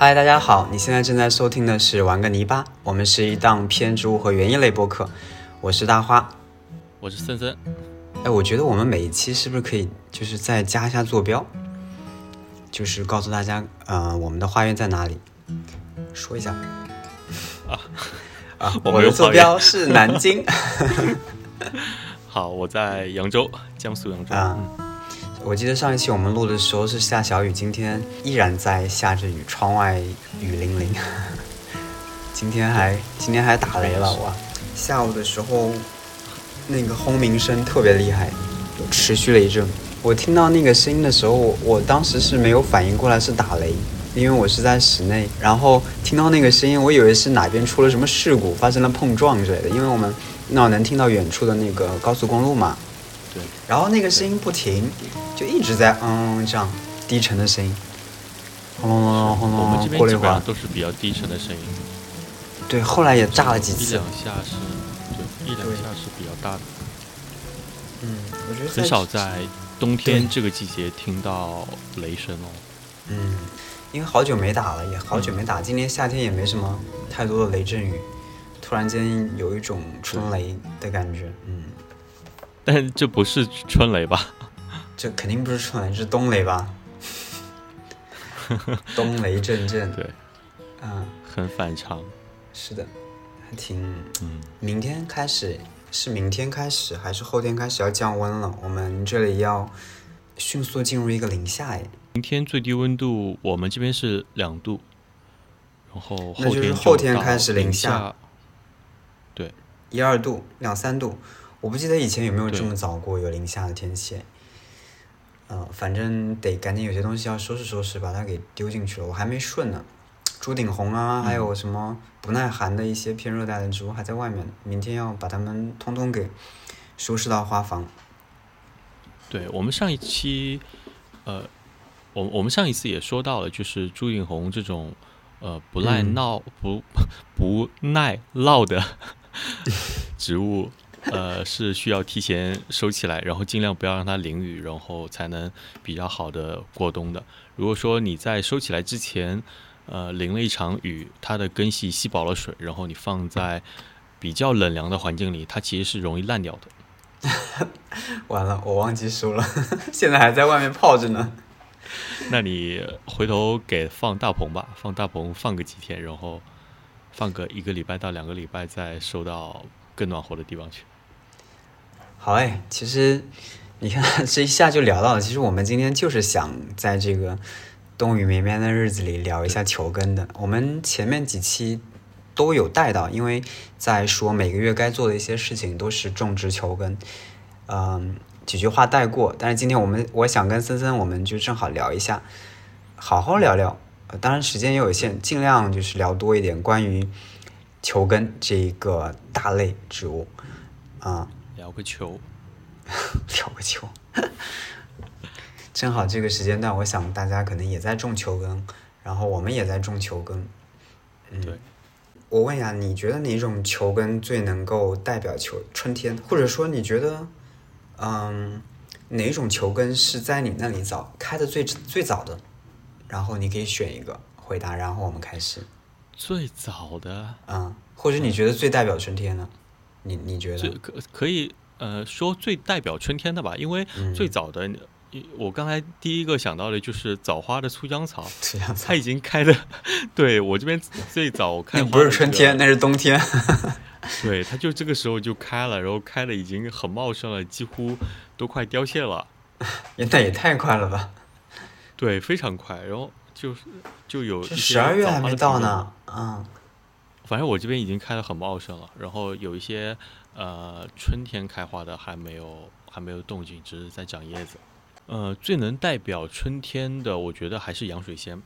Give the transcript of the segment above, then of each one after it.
嗨，大家好，你现在正在收听的是《玩个泥巴》，我们是一档偏植物和园艺类播客，我是大花，我是森森。哎，我觉得我们每一期是不是可以就是再加一下坐标，就是告诉大家，呃，我们的花园在哪里？说一下。啊啊，我的坐标是南京。好，我在扬州，江苏扬州。啊。我记得上一期我们录的时候是下小雨，今天依然在下着雨，窗外雨淋淋。今天还今天还打雷了哇！下午的时候那个轰鸣声特别厉害，持续了一阵。我听到那个声音的时候，我当时是没有反应过来是打雷，因为我是在室内。然后听到那个声音，我以为是哪边出了什么事故，发生了碰撞之类的。因为我们那能听到远处的那个高速公路嘛。对。然后那个声音不停。就一直在嗯这样低沉的声音，轰隆隆轰隆隆，过了一会儿都是比较低沉的声音。对，后来也炸了几次。一两下是，对，一两下是比较大的。嗯，我觉得很少在冬天这个季节听到雷声哦。嗯，因为好久没打了，也好久没打。今年夏天也没什么太多的雷阵雨，突然间有一种春雷的感觉。嗯，但这不是春雷吧？这肯定不是春雷，是冬雷吧？冬雷阵阵，对，嗯，很反常。是的，还挺……嗯，明天开始是明天开始还是后天开始要降温了？我们这里要迅速进入一个零下哎。明天最低温度我们这边是两度，然后那就是后天开始零下，对，一二度、两三度。我不记得以前有没有这么早过有零下的天气。嗯，反正得赶紧有些东西要收拾收拾，把它给丢进去了。我还没顺呢，朱顶红啊，还有什么不耐寒的一些偏热带的植物还在外面，明天要把它们通通给收拾到花房。对我们上一期，呃，我我们上一次也说到了，就是朱顶红这种呃 不耐闹不不耐涝的 植物。呃，是需要提前收起来，然后尽量不要让它淋雨，然后才能比较好的过冬的。如果说你在收起来之前，呃，淋了一场雨，它的根系吸饱了水，然后你放在比较冷凉的环境里，它其实是容易烂掉的。完了，我忘记收了，现在还在外面泡着呢。那你回头给放大棚吧，放大棚放个几天，然后放个一个礼拜到两个礼拜，再收到更暖和的地方去。好哎，其实你看 这一下就聊到了。其实我们今天就是想在这个冬雨绵绵的日子里聊一下球根的。我们前面几期都有带到，因为在说每个月该做的一些事情都是种植球根，嗯，几句话带过。但是今天我们我想跟森森，我们就正好聊一下，好好聊聊。当然时间也有限，尽量就是聊多一点关于球根这一个大类植物啊。聊个球，聊个球，正好这个时间段，我想大家可能也在种球根，然后我们也在种球根。嗯，对。我问一下，你觉得哪种球根最能够代表球春天？或者说，你觉得，嗯，哪种球根是在你那里早开的最最早的？然后你可以选一个回答，然后我们开始。最早的，嗯，或者你觉得最代表春天呢？你你觉得可可以呃说最代表春天的吧？因为最早的，我刚才第一个想到的就是早花的粗浆草，草它已经开的，对我这边最早开不是春天，那是冬天。对，它就这个时候就开了，然后开的已经很茂盛了，几乎都快凋谢了。那也太快了吧？对，非常快。然后就是就有十二月还没到呢，嗯。反正我这边已经开的很茂盛了，然后有一些呃春天开花的还没有还没有动静，只是在长叶子。呃，最能代表春天的，我觉得还是洋水仙。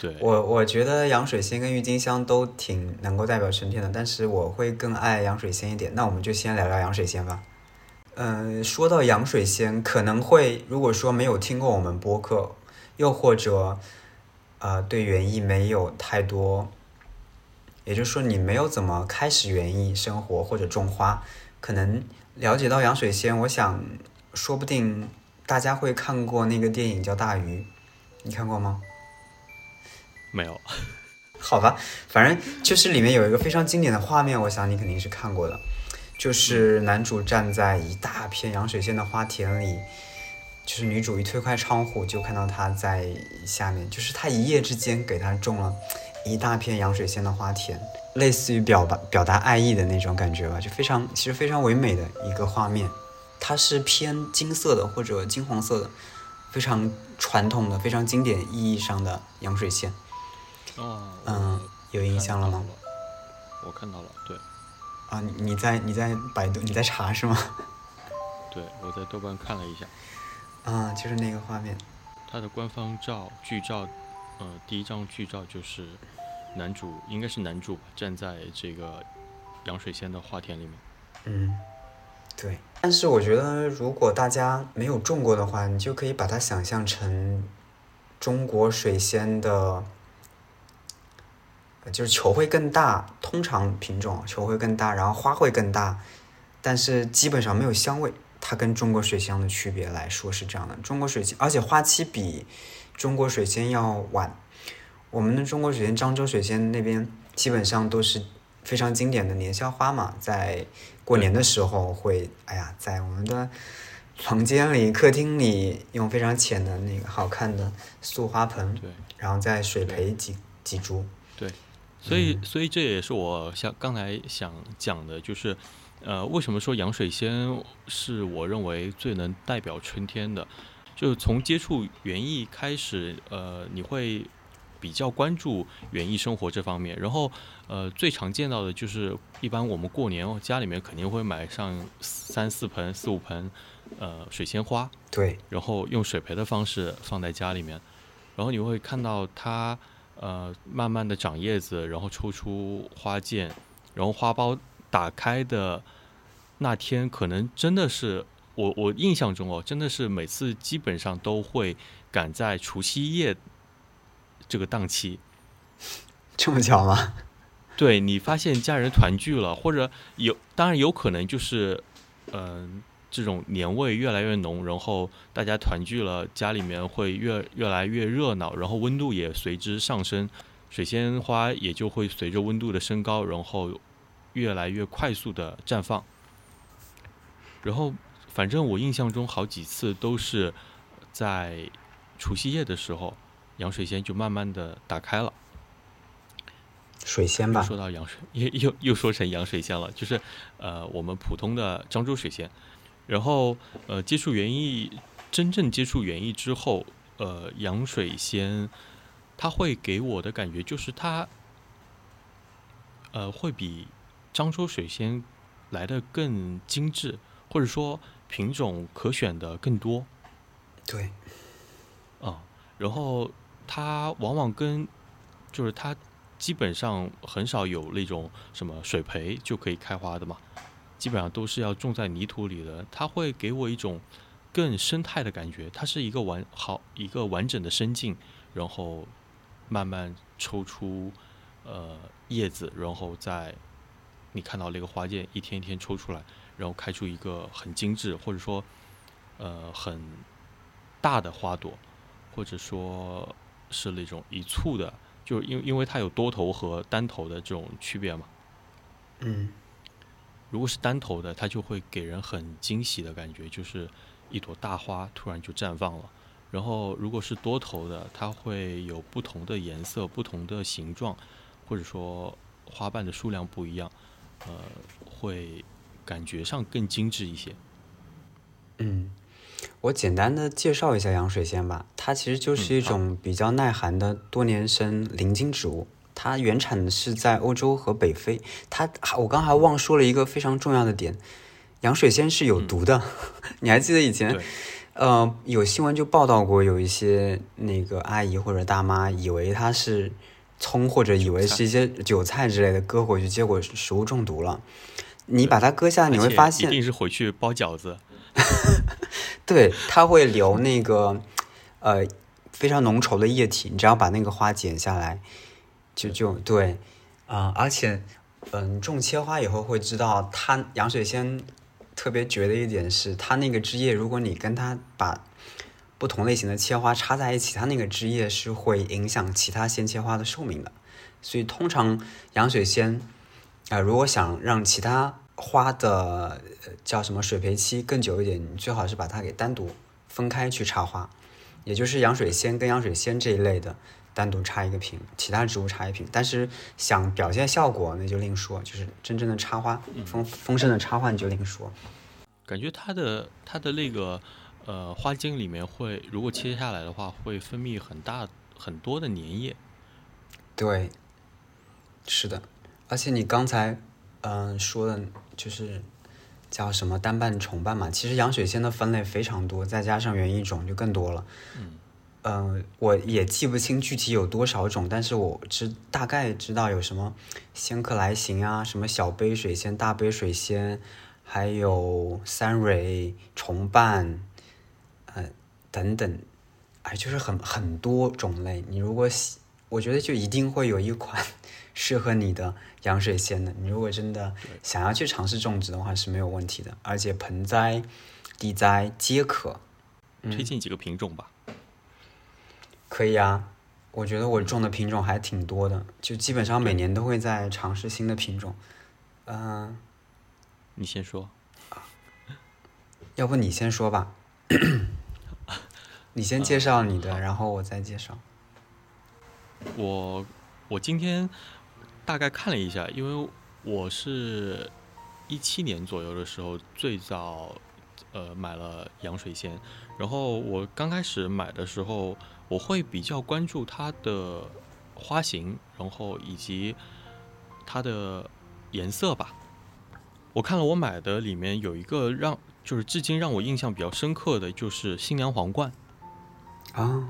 对我，我觉得洋水仙跟郁金香都挺能够代表春天的，但是我会更爱洋水仙一点。那我们就先聊聊洋水仙吧。嗯，说到洋水仙，可能会如果说没有听过我们播客，又或者呃对园艺没有太多。也就是说，你没有怎么开始园艺生活或者种花，可能了解到洋水仙，我想说不定大家会看过那个电影叫《大鱼》，你看过吗？没有。好吧，反正就是里面有一个非常经典的画面，我想你肯定是看过的，就是男主站在一大片洋水仙的花田里，就是女主一推开窗户就看到他在下面，就是他一夜之间给他种了一大片洋水仙的花田，类似于表达表达爱意的那种感觉吧，就非常其实非常唯美的一个画面，它是偏金色的或者金黄色的，非常传统的、非常经典意义上的洋水仙。哦，嗯，有印象了吗？我看到了，对。啊，你你在你在百度你在查是吗？对，我在豆瓣看了一下。啊，就是那个画面。它的官方照剧照，呃，第一张剧照就是男主，应该是男主吧，站在这个洋水仙的花田里面。嗯，对。但是我觉得，如果大家没有种过的话，你就可以把它想象成中国水仙的。就是球会更大，通常品种球会更大，然后花会更大，但是基本上没有香味。它跟中国水仙的区别来说是这样的：中国水仙，而且花期比中国水仙要晚。我们的中国水仙，漳州水仙那边基本上都是非常经典的年宵花嘛，在过年的时候会，哎呀，在我们的房间里、客厅里用非常浅的那个好看的塑花盆，对，然后再水培几几株，对。所以，所以这也是我想刚才想讲的，就是，呃，为什么说洋水仙是我认为最能代表春天的？就从接触园艺开始，呃，你会比较关注园艺生活这方面。然后，呃，最常见到的就是，一般我们过年哦，家里面肯定会买上三四盆、四五盆，呃，水仙花。对。然后用水培的方式放在家里面，然后你会看到它。呃，慢慢的长叶子，然后抽出花剑，然后花苞打开的那天，可能真的是我我印象中哦，真的是每次基本上都会赶在除夕夜这个档期。这么巧吗？对你发现家人团聚了，或者有，当然有可能就是，嗯。这种年味越来越浓，然后大家团聚了，家里面会越越来越热闹，然后温度也随之上升，水仙花也就会随着温度的升高，然后越来越快速的绽放。然后，反正我印象中好几次都是在除夕夜的时候，洋水仙就慢慢的打开了。水仙吧。说到洋水，又又又说成洋水仙了，就是呃，我们普通的漳州水仙。然后，呃，接触园艺，真正接触园艺之后，呃，洋水仙，它会给我的感觉就是它，呃，会比漳州水仙来的更精致，或者说品种可选的更多。对。啊，然后它往往跟，就是它基本上很少有那种什么水培就可以开花的嘛。基本上都是要种在泥土里的，它会给我一种更生态的感觉。它是一个完好一个完整的生境，然后慢慢抽出呃叶子，然后再你看到那个花剑一天一天抽出来，然后开出一个很精致或者说呃很大的花朵，或者说是那种一簇的，就因因为它有多头和单头的这种区别嘛。嗯。如果是单头的，它就会给人很惊喜的感觉，就是一朵大花突然就绽放了。然后，如果是多头的，它会有不同的颜色、不同的形状，或者说花瓣的数量不一样，呃，会感觉上更精致一些。嗯，我简单的介绍一下洋水仙吧，它其实就是一种比较耐寒的多年生鳞茎植物。它原产是在欧洲和北非。它，我刚还忘说了一个非常重要的点，洋水仙是有毒的。你还记得以前，呃，有新闻就报道过，有一些那个阿姨或者大妈以为它是葱，或者以为是一些韭菜之类的割回去，结果食物中毒了。你把它割下，你会发现一定是回去包饺子。对，它会留那个呃非常浓稠的液体，你只要把那个花剪下来。就就对，啊，而且，嗯，种切花以后会知道，它洋水仙特别绝的一点是，它那个枝叶，如果你跟它把不同类型的切花插在一起，它那个枝叶是会影响其他鲜切花的寿命的。所以通常洋水仙啊、如果想让其他花的叫什么水培期更久一点，你最好是把它给单独分开去插花，也就是洋水仙跟洋水仙这一类的单独插一个瓶，其他植物插一瓶。但是想表现效果那就另说，就是真正的插花丰丰盛的插花你就另说。感觉它的它的那个呃花茎里面会，如果切下来的话，会分泌很大很多的粘液。对，是的，而且你刚才嗯、说的就是叫什么单瓣、重瓣嘛，其实洋水仙的分类非常多，再加上园艺种就更多了。嗯嗯、我也记不清具体有多少种，但是我知大概知道有什么仙客来行啊，什么小杯水仙、大杯水仙，还有三蕊、重瓣，呃等等，哎，就是很很多种类。你如果喜，我觉得就一定会有一款 适合你的洋水仙的。你如果真的想要去尝试种植的话是没有问题的，而且盆栽、地栽皆可。推荐几个品种吧。可以啊，我觉得我种的品种还挺多的，就基本上每年都会在尝试新的品种。嗯、你先说。要不你先说吧，你先介绍你的，然后我再介绍。我我今天大概看了一下，因为我是一七年左右的时候最早呃买了洋水仙，然后我刚开始买的时候，我会比较关注它的花型，然后以及它的颜色吧。我看了我买的里面有一个让就是至今让我印象比较深刻的就是新娘皇冠。啊，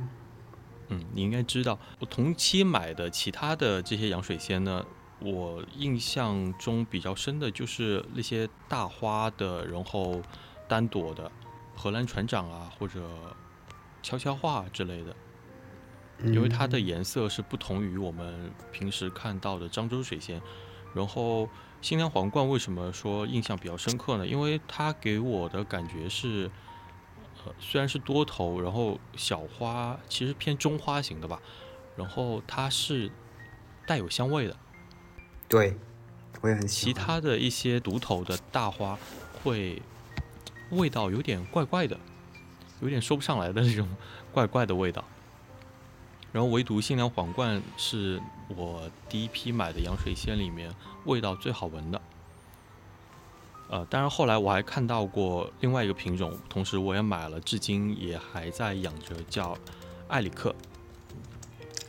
嗯，你应该知道，我同期买的其他的这些洋水仙呢，我印象中比较深的就是那些大花的，然后单朵的荷兰船长啊，或者悄悄话之类的，因为它的颜色是不同于我们平时看到的漳州水仙。然后新娘皇冠为什么说印象比较深刻呢？因为它给我的感觉是，虽然是多头，然后小花其实偏中花型的吧，然后它是带有香味的。对，我也很喜欢。其他的一些独头的大花会味道有点怪怪的，有点说不上来的那种 怪怪的味道。然后唯独新娘皇冠是我第一批买的洋水仙里面味道最好闻的。呃，当然后来我还看到过另外一个品种，同时我也买了，至今也还在养着，叫艾里克。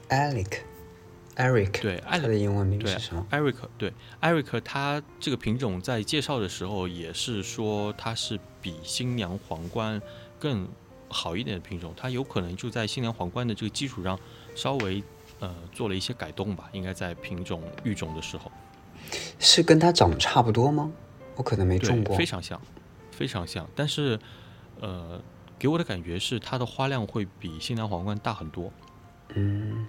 Eric，Eric，对，艾里的英文名对是什么？艾瑞克，对，艾瑞克，它这个品种在介绍的时候也是说它是比新娘皇冠更好一点的品种，它有可能就在新娘皇冠的这个基础上稍微呃做了一些改动吧，应该在品种育种的时候，是跟它长得差不多吗？我可能没种，过非。常像，非常像，但是呃给我的感觉是它的花量会比新娘皇冠大很多，嗯，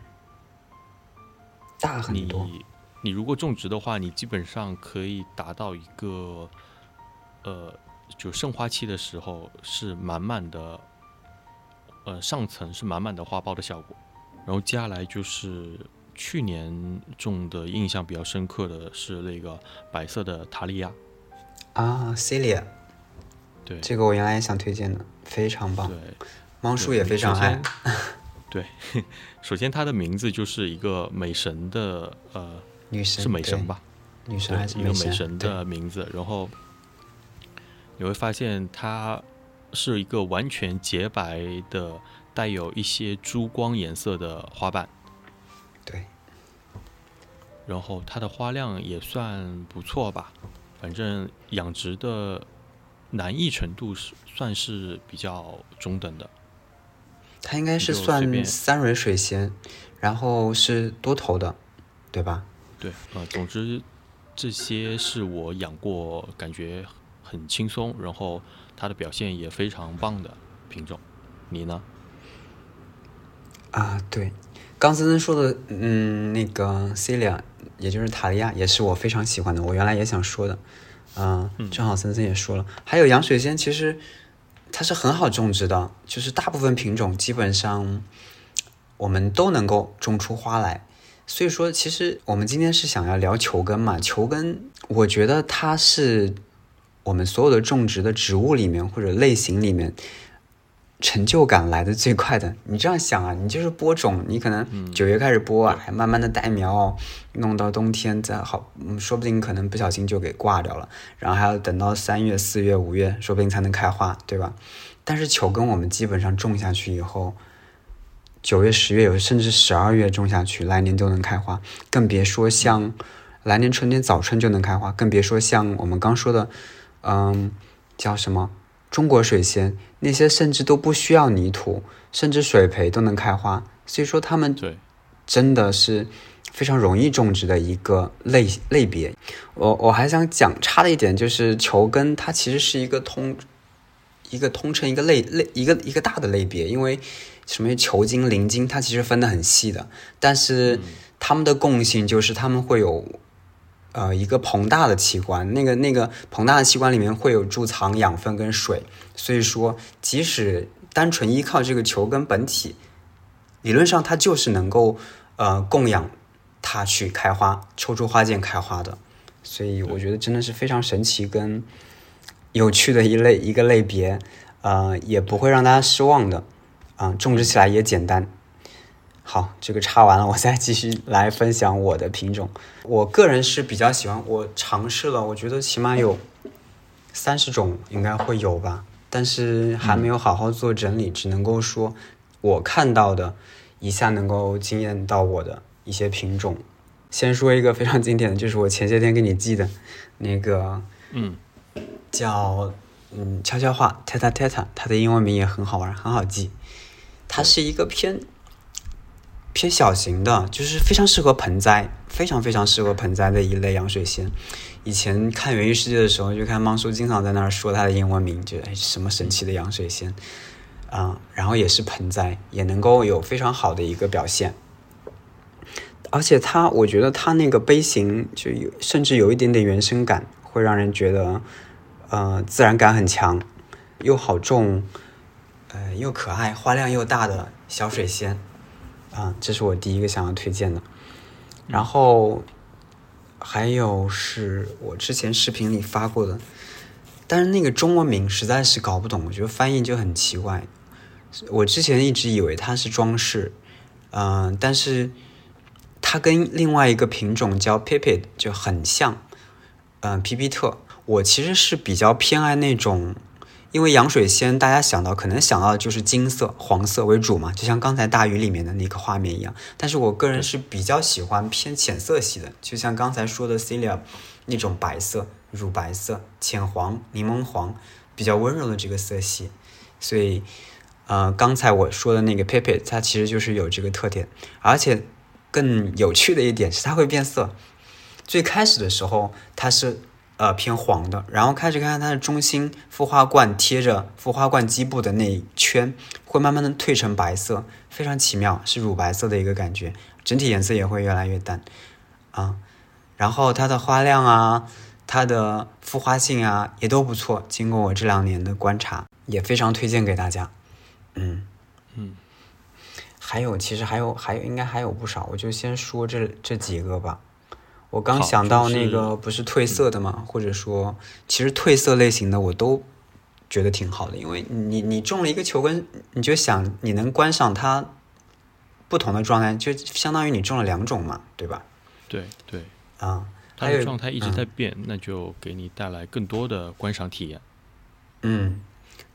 大很多。你你如果种植的话，你基本上可以达到一个呃，就盛花期的时候是满满的，呃，上层是满满的花苞的效果。然后接下来就是去年种的印象比较深刻的是那个白色的塔利亚，啊，Celia，对。这个我原来也想推荐的，非常棒。对，猫叔也非常爱。对，首先它的名字就是一个美神的呃女神是美神吧？女神还是，一个美神？的名字，然后你会发现它是一个完全洁白的，带有一些珠光颜色的花瓣，对，然后它的花量也算不错吧，反正养殖的难易程度是算是比较中等的。它应该是算三蕊水仙，然后是多头的，对吧？对，呃，总之这些是我养过，感觉很轻松，然后它的表现也非常棒的品种。你呢？啊，对，刚森森说的，嗯，那个 Celia，也就是塔利亚，也是我非常喜欢的，我原来也想说的，嗯，正好森森也说了，还有洋水仙，其实它是很好种植的，就是大部分品种基本上我们都能够种出花来。所以说，其实我们今天是想要聊球根嘛？球根，我觉得它是我们所有的种植的植物里面或者类型里面。成就感来的最快的，你这样想啊，你就是播种，你可能九月开始播啊，还慢慢的带苗，弄到冬天再好，说不定可能不小心就给挂掉了，然后还要等到三月、四月、五月，说不定才能开花，对吧？但是球根我们基本上种下去以后，九月、十月有甚至十二月种下去，来年都能开花，更别说像来年春天早春就能开花，更别说像我们刚说的，嗯，叫什么？中国水仙那些甚至都不需要泥土，甚至水培都能开花，所以说它们对真的是非常容易种植的一个类类别。我我还想讲差的一点就是球根，它其实是一个通一个通称一个类类一个一个大的类别，因为什么球茎、鳞茎它其实分得很细的，但是它们的共性就是它们会有。呃，一个膨大的器官，那个那个膨大的器官里面会有贮藏养分跟水，所以说即使单纯依靠这个球根本体，理论上它就是能够呃供养它去开花，抽出花剑开花的，所以我觉得真的是非常神奇跟有趣的一类一个类别，呃，也不会让大家失望的，啊，种植起来也简单。好，这个插完了，我再继续来分享我的品种。我个人是比较喜欢，我尝试了，我觉得起码有三十种应该会有吧，但是还没有好好做整理，只能够说我看到的一下能够惊艳到我的一些品种。先说一个非常经典的，就是我前些天给你寄的那个，嗯，叫嗯悄悄话 Teta Teta，它的英文名也很好玩，很好记。它是一个偏。偏小型的，就是非常适合盆栽，非常非常适合盆栽的一类洋水仙。以前看《园艺世界》的时候，就看芒叔经常在那儿说它的英文名，就哎什么神奇的洋水仙啊，然后也是盆栽，也能够有非常好的一个表现。而且它，我觉得它那个杯型就有，甚至有一点点原生感，会让人觉得呃自然感很强，又好种，呃又可爱，花量又大的小水仙。啊，这是我第一个想要推荐的，然后还有是我之前视频里发过的，但是那个中文名实在是搞不懂，我觉得翻译就很奇怪。我之前一直以为它是装饰，嗯，但是它跟另外一个品种叫 Pipit 就很像，嗯，皮皮特。我其实是比较偏爱那种。因为洋水仙，大家想到可能想到的就是金色、黄色为主嘛，就像刚才大鱼里面的那个画面一样。但是我个人是比较喜欢偏浅色系的，就像刚才说的 Celia 那种白色、乳白色、浅黄、柠檬黄，比较温柔的这个色系。所以，呃，刚才我说的那个 Pipit，它其实就是有这个特点。而且更有趣的一点是，它会变色。最开始的时候，它是。呃，偏黄的，然后开始看看它的中心孵化罐贴着孵化罐基部的那一圈，会慢慢的褪成白色，非常奇妙，是乳白色的一个感觉，整体颜色也会越来越淡，啊，然后它的花量啊，它的孵化性啊也都不错，经过我这两年的观察，也非常推荐给大家，嗯嗯，还有其实还有还有应该还有不少，我就先说这这几个吧。我刚想到那个不是褪色的吗？或者说，其实褪色类型的我都觉得挺好的，因为你你中了一个球根，你就想你能观赏它不同的状态，就相当于你中了两种嘛，对吧？对对啊，它的状态一直在变，那就给你带来更多的观赏体验。嗯，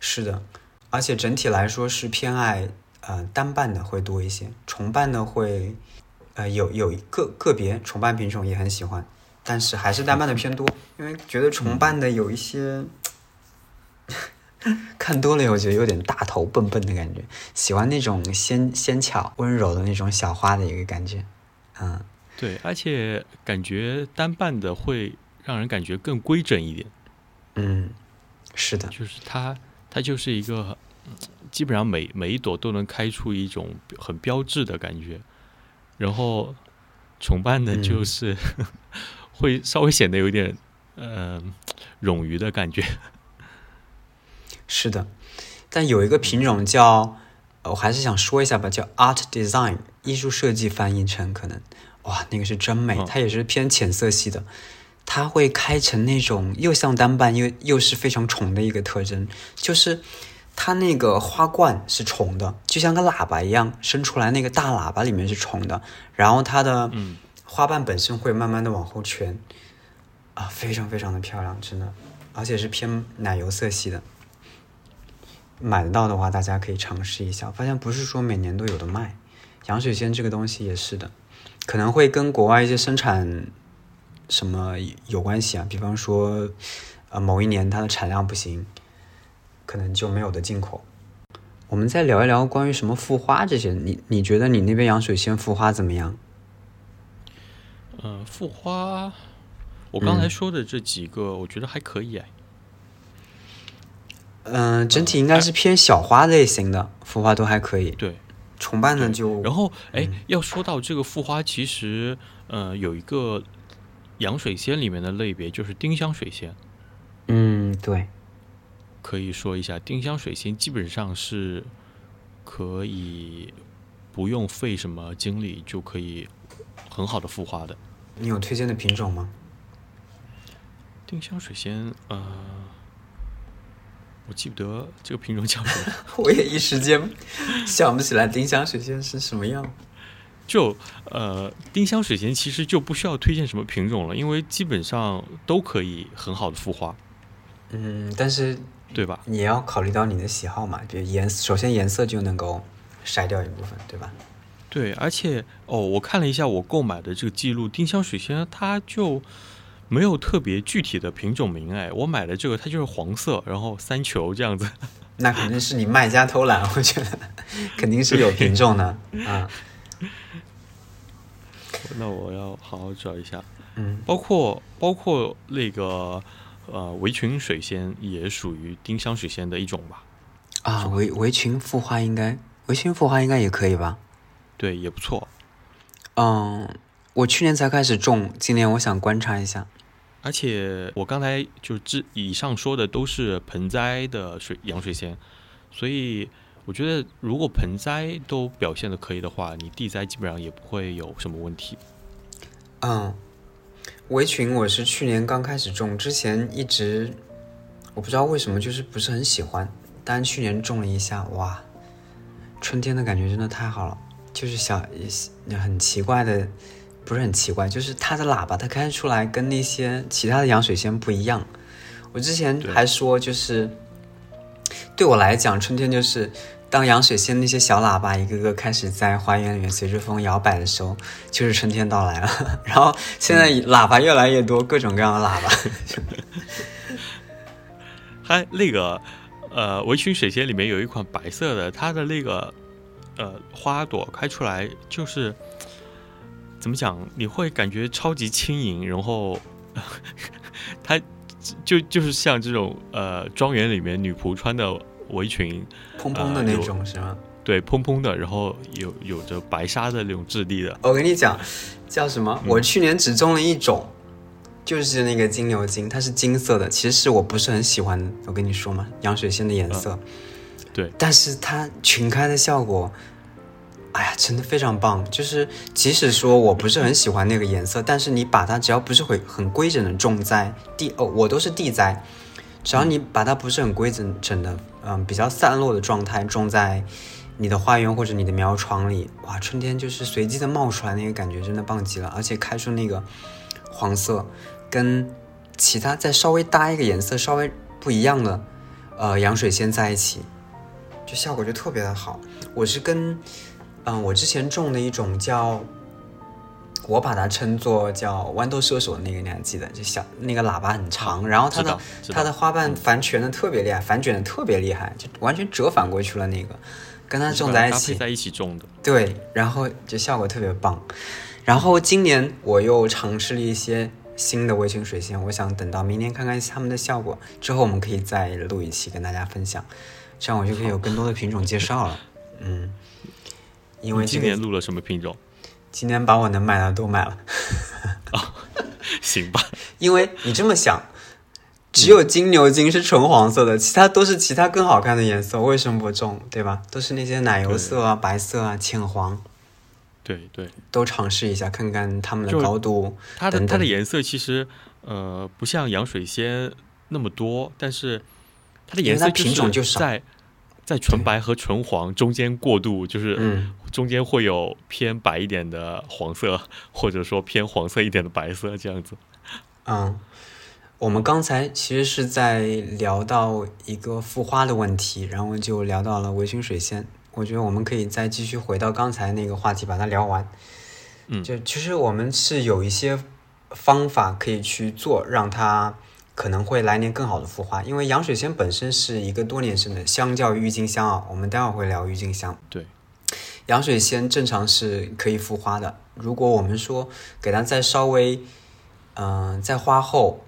是的，而且整体来说是偏爱呃单瓣的会多一些，重瓣的会。呃，有有个个别重瓣品种也很喜欢，但是还是单瓣的偏多，因为觉得重瓣的有一些 看多了，我觉得有点大头笨笨的感觉，喜欢那种纤纤巧温柔的那种小花的一个感觉，嗯，对，而且感觉单瓣的会让人感觉更规整一点，嗯，是的，就是它它就是一个基本上每每一朵都能开出一种很标志的感觉。然后重瓣的就是 会稍微显得有点呃冗余的感觉。是的，但有一个品种叫，呃我还是想说一下吧，叫 Art Design 艺术设计翻译成可能，哇，那个是真美，嗯它也是偏浅色系的，它会开成那种又像单瓣又又是非常重的一个特征，就是它那个花冠是重的，就像个喇叭一样，伸出来那个大喇叭里面是重的，然后它的嗯花瓣本身会慢慢的往后圈，啊，非常非常的漂亮，真的，而且是偏奶油色系的。买得到的话，大家可以尝试一下。发现不是说每年都有的卖，洋水仙这个东西也是的，可能会跟国外一些生产什么有关系啊。比方说，呃，某一年它的产量不行，可能就没有的进口。我们再聊一聊关于什么复花这些，你你觉得你那边洋水仙复花怎么样？呃，复花，我刚才说的这几个，我觉得还可以哎。嗯、整体应该是偏小花类型的，复花都还可以。对，重瓣的就然后哎，要说到这个复花，其实呃有一个洋水仙里面的类别就是丁香水仙，嗯对，可以说一下，丁香水仙基本上是可以不用费什么精力就可以很好的复花的。你有推荐的品种吗？丁香水仙，呃，我记不得这个品种叫什么。我也一时间想不起来丁香水仙是什么样。就呃，丁香水仙其实就不需要推荐什么品种了，因为基本上都可以很好的孵化，嗯，但是对吧？你也要考虑到你的喜好嘛，比如颜，首先颜色就能够筛掉一部分，对吧？对，而且哦，我看了一下我购买的这个记录，丁香水仙它就没有特别具体的品种名，哎，我买的这个它就是黄色，然后三球这样子。那肯定是你卖家偷懒，我觉得肯定是有品种的啊。那我要好好找一下，嗯，包括包括那个呃围裙水仙也属于丁香水仙的一种吧？啊，围围裙复花应该，围裙复花应该也可以吧？对，也不错。嗯，我去年才开始种，今年我想观察一下。而且我刚才就之以上说的都是盆栽的水洋水仙，所以我觉得如果盆栽都表现的可以的话，你地栽基本上也不会有什么问题。嗯，围裙我是去年刚开始种，之前一直我不知道为什么就是不是很喜欢，但去年种了一下，哇，春天的感觉真的太好了，就是小很奇怪的，不是很奇怪，就是它的喇叭它开出来跟那些其他的洋水仙不一样。我之前还说，就是对我来讲，春天就是当洋水仙那些小喇叭一个个开始在花园里面随着风摇摆的时候，就是春天到来了。然后现在喇叭越来越多，各种各样的喇叭。它那个呃围裙水仙里面有一款白色的，它的那个呃花朵开出来就是怎么讲，你会感觉超级轻盈，然后 它就就是像这种呃庄园里面女仆穿的围裙，蓬蓬的那种是吗？对，蓬蓬的，然后有有着白纱的那种质地的。我跟你讲，叫什么？我去年只种了一种，就是那个金牛金，它是金色的。其实是我不是很喜欢，我跟你说嘛，洋水仙的颜色。对，但是它群开的效果，哎呀，真的非常棒。就是即使说我不是很喜欢那个颜色，但是你把它只要不是很很规整的种在地哦，我都是地栽，只要你把它不是很规整整的，嗯，比较散落的状态种在你的花园或者你的苗床里，哇，春天就是随机的冒出来那个感觉，真的棒极了。而且开出那个黄色，跟其他再稍微搭一个颜色稍微不一样的，呃，洋水仙在一起，就效果就特别的好。我是跟，嗯，我之前种的一种叫，我把它称作叫豌豆射手那个，你还记得？就小那个喇叭很长，然后它的它的花瓣反卷的特别厉害，反卷的特别厉害，就完全折返过去了那个，跟它种在一起，在一起种的。对，然后就效果特别棒。然后今年我又尝试了一些新的微型水仙，我想等到明年看看它们的效果，之后我们可以再录一期跟大家分享，这样我就可以有更多的品种介绍了。嗯，因为这个今年录了什么品种？今天把我能买的都买了，行吧，因为你这么想，只有金牛金是纯黄色的，其他都是其他更好看的颜色，为什么不种？对吧？都是那些奶油色啊、白色啊、浅黄，对对，都尝试一下，看看它们的高度。它的它的颜色其实呃不像洋水仙那么多，但是它的颜色品种就少在在纯白和纯黄中间过渡，就是嗯，中间会有偏白一点的黄色，或者说偏黄色一点的白色这样子。嗯，我们刚才其实是在聊到一个复花的问题，然后就聊到了微醺水仙。我觉得我们可以再继续回到刚才那个话题，把它聊完。嗯就其实我们是有一些方法可以去做，让它可能会来年更好的复花。因为洋水仙本身是一个多年生的，相较于郁金香啊，我们待会儿会聊郁金香。对，洋水仙正常是可以复花的。如果我们说给它再稍微，嗯、在花后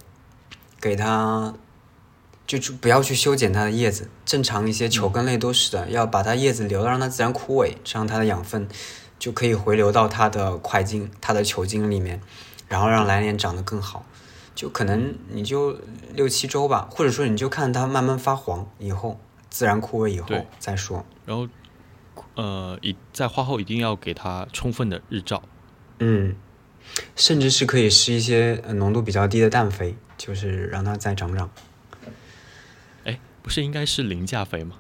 给它就就不要去修剪它的叶子，正常一些球根类都是的，要把它叶子留到让它自然枯萎，这样它的养分就可以回流到它的块茎、它的球茎里面，然后让来年长得更好。就可能你就六七周吧，或者说你就看它慢慢发黄以后，自然枯萎以后再说。然后呃，一在花后一定要给它充分的日照。嗯，甚至是可以施一些呃浓度比较低的氮肥，就是让它再长长。哎，不是应该是磷钾肥吗？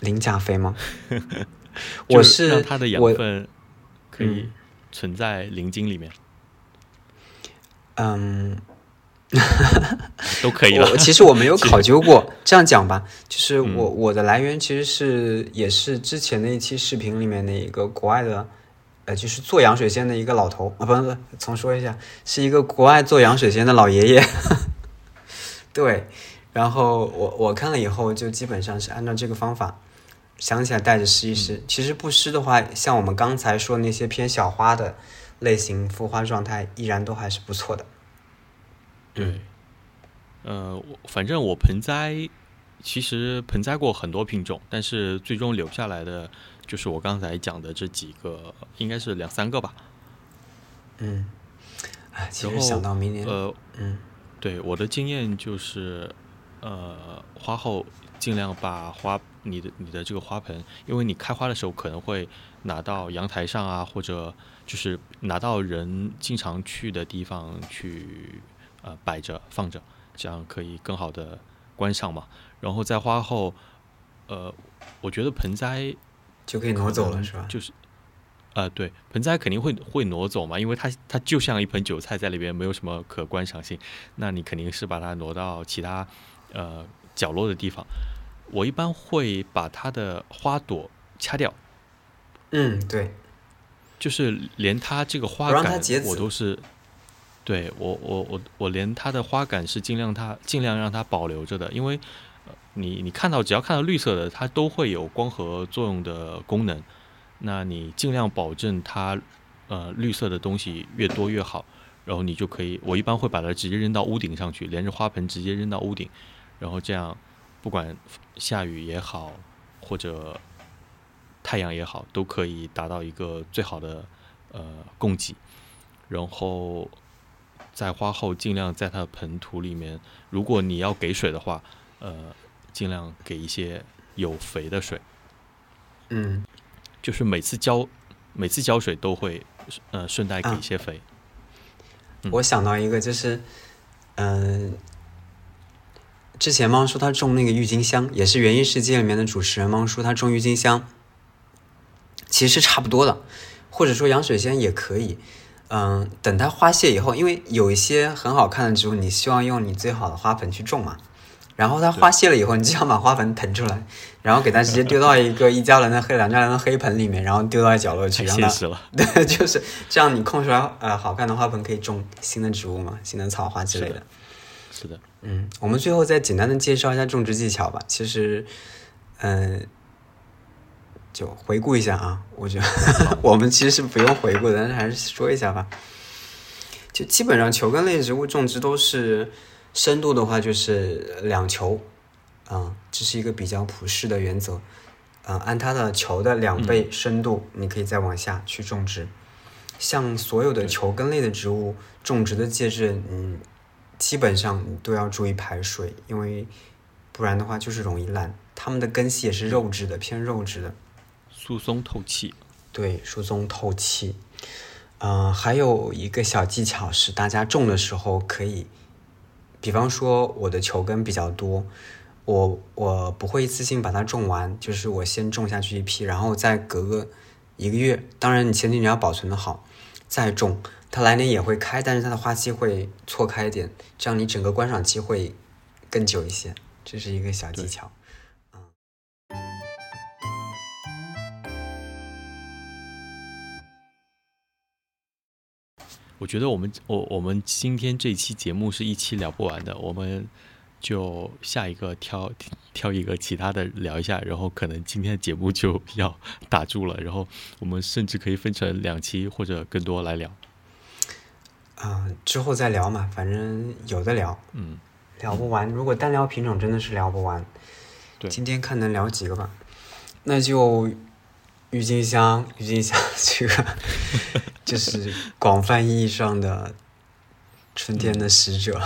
磷钾肥吗？就我是让它的养分可以嗯存在磷晶里面，嗯，都可以了。我其实我没有考究过，这样讲吧，就是嗯我、我的来源其实是也是之前的一期视频里面的一个国外的，呃，就是做洋水仙的一个老头啊，不不，重说一下，是一个国外做洋水仙的老爷爷。对，然后我我看了以后，就基本上是按照这个方法，想起来带着试一试。其实不湿的话，像我们刚才说那些偏小花的类型孵化状态，依然都还是不错的。对，呃，我反正我盆栽其实盆栽过很多品种，但是最终留下来的就是我刚才讲的这几个，应该是两三个吧。嗯，哎，其实然后想到明年，呃，嗯对我的经验就是，呃，花后尽量把花你的你的这个花盆，因为你开花的时候可能会拿到阳台上啊，或者就是拿到人经常去的地方去呃摆着放着，这样可以更好的观赏嘛。然后在花后，呃，我觉得盆栽就可以挪走了是吧？就是，呃，对，盆栽肯定会会挪走嘛，因为它它就像一盆韭菜在里边，没有什么可观赏性。那你肯定是把它挪到其他呃角落的地方。我一般会把它的花朵掐掉，嗯，对，就是连它这个花杆我都是，对我我我我连它的花杆是尽量它尽量让它保留着的，因为呃你你看到只要看到绿色的，它都会有光合作用的功能。那你尽量保证它呃绿色的东西越多越好，然后你就可以，我一般会把它直接扔到屋顶上去，连着花盆直接扔到屋顶，然后这样不管下雨也好，或者太阳也好，都可以达到一个最好的呃供给。然后在花后尽量在它的盆土里面，如果你要给水的话，呃，尽量给一些有肥的水。嗯，就是每次浇每次浇水都会呃顺带给啊一些肥。嗯我想到一个，就是，嗯、之前猫叔他种那个郁金香，也是园艺世界里面的主持人猫叔他种郁金香，其实差不多的，或者说养水仙也可以。嗯，等它花谢以后，因为有一些很好看的植物，你希望用你最好的花盆去种嘛。然后它花谢了以后，你就想把花盆腾出来，然后给它直接丢到一个一加仑的黑两加仑的黑盆里面，然后丢到角落去，太让它现实了，对，就是这样。你空出来呃好看的花盆可以种新的植物嘛，新的草花之类的。是的，嗯，我们最后再简单的介绍一下种植技巧吧。其实，嗯、就回顾一下啊，我觉得 我们其实是不用回顾的，但是还是说一下吧。就基本上球根类植物种植都是深度的话就是两球，啊、这是一个比较普适的原则。啊、按它的球的两倍深度，你可以再往下去种植。像所有的球根类的植物种植的介质，嗯，基本上都要注意排水，因为不然的话就是容易烂。它们的根系也是肉质的，偏肉质的，疏松透气。对，疏松透气。嗯，还有一个小技巧是，大家种的时候可以，比方说我的球根比较多，我我不会一次性把它种完，就是我先种下去一批，然后再隔个一个月，当然你前提你要保存的好，再种，它来年也会开，但是它的花期会错开一点，这样你整个观赏期会更久一些，这是一个小技巧。我觉得我们我我们今天这期节目是一期聊不完的，我们就下一个挑挑一个其他的聊一下，然后可能今天的节目就 要打住了，然后我们甚至可以分成两期或者更多来聊。嗯，之后再聊嘛，反正有的聊，嗯，聊不完。如果单聊品种，真的是聊不完。对，今天看能聊几个吧，那就郁金香，郁金香这个。就是广泛意义上的春天的使者，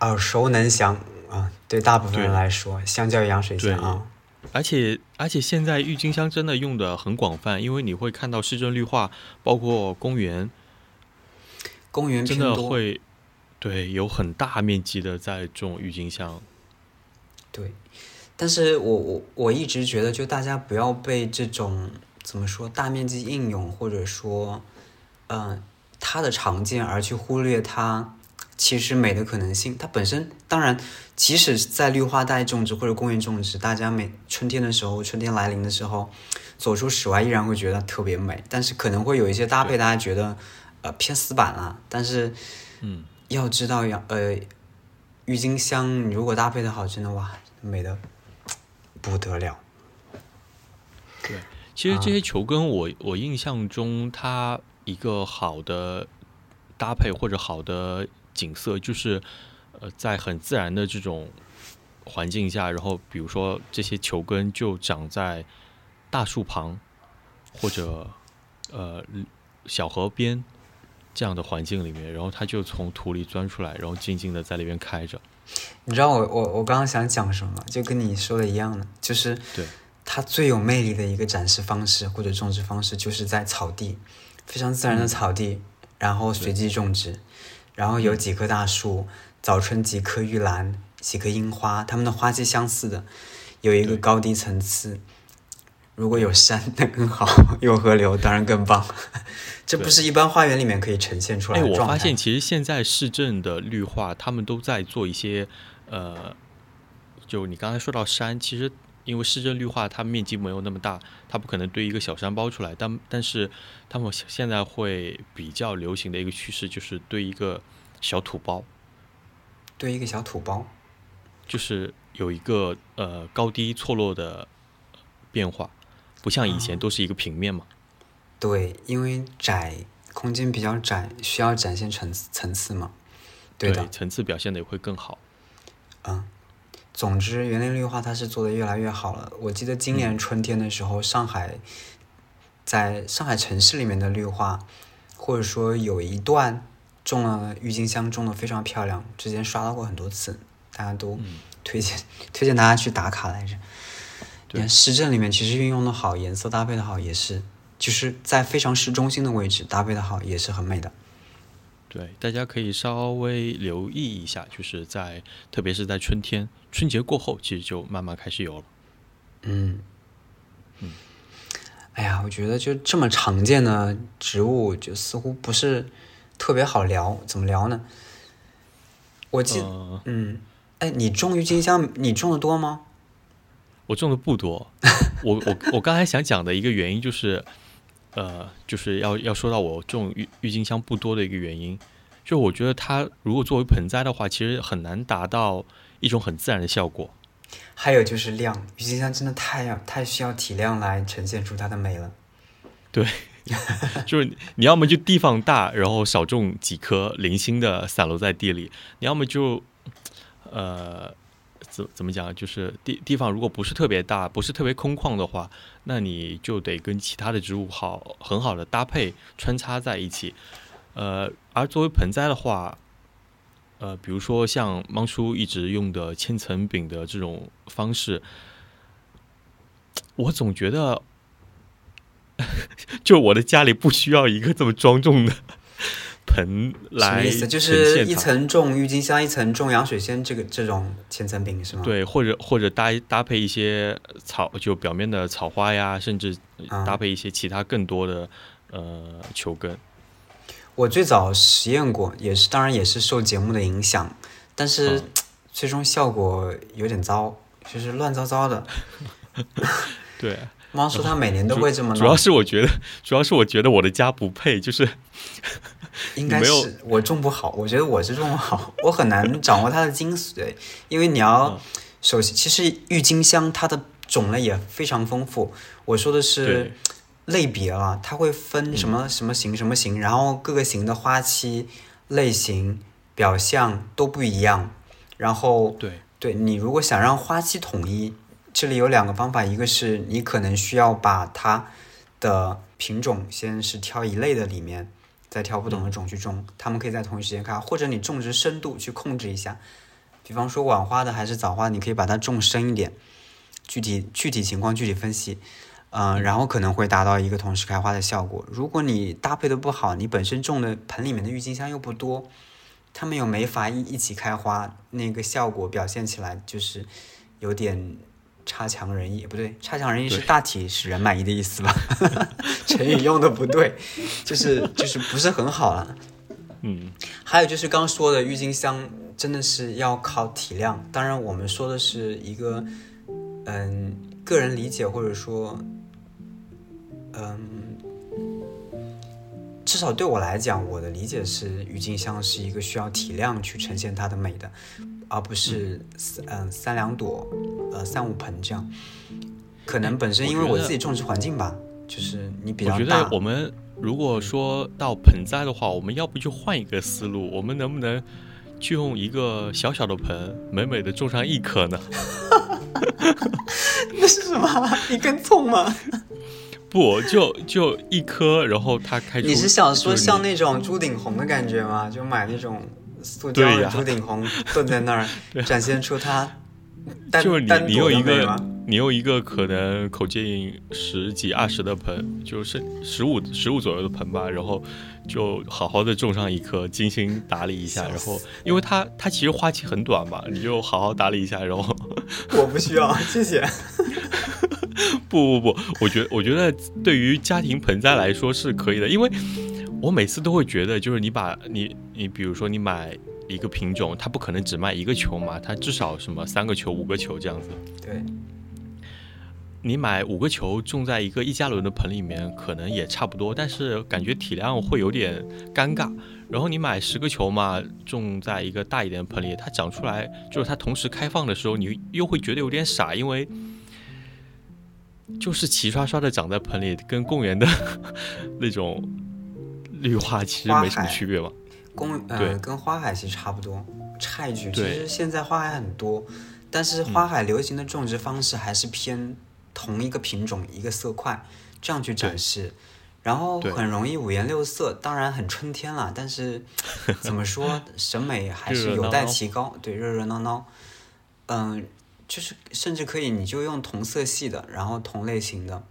耳熟能详啊！对大部分人来说，相较于洋水仙啊，而且而且现在郁金香真的用的很广泛，因为你会看到市政绿化，包括公园，公园真的会对有很大面积的在种郁金香。对，但是我我我一直觉得，就大家不要被这种。怎么说？大面积应用，或者说，嗯，它的常见，而去忽略它其实美的可能性。它本身，当然，即使在绿化带种植或者公园种植，大家每春天的时候，春天来临的时候，走出室外依然会觉得特别美。但是可能会有一些搭配，大家觉得呃偏死板了。但是，嗯，要知道，要呃，郁金香你如果搭配的好，真的哇，美的不得了。对。其实这些球根，我我印象中，它一个好的搭配或者好的景色，就是呃，在很自然的这种环境下，然后比如说这些球根就长在大树旁，或者呃小河边这样的环境里面，然后它就从土里钻出来，然后静静的在那边开着。你知道我我我刚刚想讲什么吗？就跟你说的一样的，就是对。它最有魅力的一个展示方式或者种植方式，就是在草地，非常自然的草地，然后随机种植，然后有几棵大树，早春几棵玉兰，几棵樱花，它们的花期相似的，有一个高低层次。如果有山，那更好；有河流，当然更棒。这不是一般花园里面可以呈现出来的我发现，其实现在市政的绿化，他们都在做一些，呃，就你刚才说到山，其实。因为市政绿化它面积没有那么大，它不可能堆一个小山包出来。但但是他们现在会比较流行的一个趋势就是堆一个小土包，堆一个小土包，就是有一个呃高低错落的变化，不像以前都是一个平面嘛。对，因为窄，空间比较窄，需要展现层次层次嘛。对的，层次表现的也会更好。嗯。总之，园林绿化它是做的越来越好了。我记得今年春天的时候，上海在上海城市里面的绿化，或者说有一段种了郁金香，种的非常漂亮。之前刷到过很多次，大家都推荐推荐大家去打卡来着。对，市政里面其实运用的好，颜色搭配的好，也是就是在非常市中心的位置搭配的好，也是很美的。对，大家可以稍微留意一下，就是在特别是在春天，春节过后，其实就慢慢开始有了。嗯嗯，哎呀，我觉得就这么常见的植物，就似乎不是特别好聊。怎么聊呢？我记，嗯，哎，你种郁金香，你种的多吗？我种的不多。我我我刚才想讲的一个原因就是。呃，就是要要说到我种郁郁金香不多的一个原因，就我觉得它如果作为盆栽的话，其实很难达到一种很自然的效果。还有就是量，郁金香真的太要太需要体量来呈现出它的美了。对，就是你要么就地方大，然后少种几棵零星的散落在地里；你要么就呃。怎怎么讲？就是地地方如果不是特别大，不是特别空旷的话，那你就得跟其他的植物好很好的搭配穿插在一起。呃，而作为盆栽的话，呃，比如说像芒叔一直用的千层饼的这种方式，我总觉得，就我的家里不需要一个这么庄重的盆来，什么意思？就是一层种郁金香，一层种洋水仙，这个这种千层饼是吗？对，或者或者搭搭配一些草，就表面的草花呀，甚至搭配一些其他更多的呃球根。我最早实验过，也是当然也是受节目的影响，但是最终效果有点糟，就是乱糟糟的。对，猫叔他每年都会这么弄。主要是我觉得，主要是我觉得我的家不配，就是 应该是我种不好。我觉得我是种不好，我很难掌握它的精髓，因为你要首先，其实郁金香它的种类也非常丰富。我说的是。类别了，它会分什么什么型什么型，然后各个型的花期、类型、表象都不一样。然后，对对，你如果想让花期统一，这里有两个方法，一个是你可能需要把它的品种先是挑一类的里面，再挑不同的种去种，它们可以在同一时间开，或者你种植深度去控制一下。比方说晚花的还是早花，你可以把它种深一点。具体具体情况具体分析。嗯，然后可能会达到一个同时开花的效果。如果你搭配的不好，你本身种的盆里面的郁金香又不多，它们又没法一一起开花，那个效果表现起来就是有点差强人意。不对，差强人意是大体使人满意的意思吧？成语用的不对，就是就是不是很好了。嗯，还有就是刚说的郁金香真的是要靠体量。当然，我们说的是一个嗯个人理解或者说。嗯，至少对我来讲，我的理解是，郁金香是一个需要体量去呈现它的美的，而不是嗯三两朵，呃三五盆这样。可能本身因为我自己种植环境吧，就是你比较大。我觉得我们如果说到盆栽的话，我们要不就换一个思路，我们能不能就用一个小小的盆，美美的种上一棵呢？那是什么？一根葱吗？不，就就一颗，然后它开出。你是想说像那种朱顶红的感觉吗？就买那种塑胶的朱顶红，蹲在那儿，展现出它。就是你你有一个，你有一个可能口径十几二十的盆，就是十五十五左右的盆吧，然后就好好的种上一颗，精心打理一下，然后因为它它其实花期很短嘛，你就好好打理一下，然后。我不需要，谢谢。不不不，我觉我觉得对于家庭盆栽来说是可以的，因为我每次都会觉得，就是你把你你比如说你买一个品种，它不可能只卖一个球嘛，它至少什么三个球、五个球这样子。对，你买五个球种在一个一加仑的盆里面，可能也差不多，但是感觉体量会有点尴尬。然后你买十个球嘛，种在一个大一点的盆里，它长出来就是它同时开放的时候，你又会觉得有点傻，因为。就是齐刷刷的长在盆里，跟公园的 那种绿化其实没什么区别吧？公呃，跟花海其实差不多。差一句其实现在花海很多，但是花海流行的种植方式还是偏同一个品种一个色块这样去展示，然后很容易五颜六色，当然很春天了。但是 怎么说，审美还是有待提高。对，热热闹闹，嗯。就是甚至可以，你就用同色系的，然后同类型的，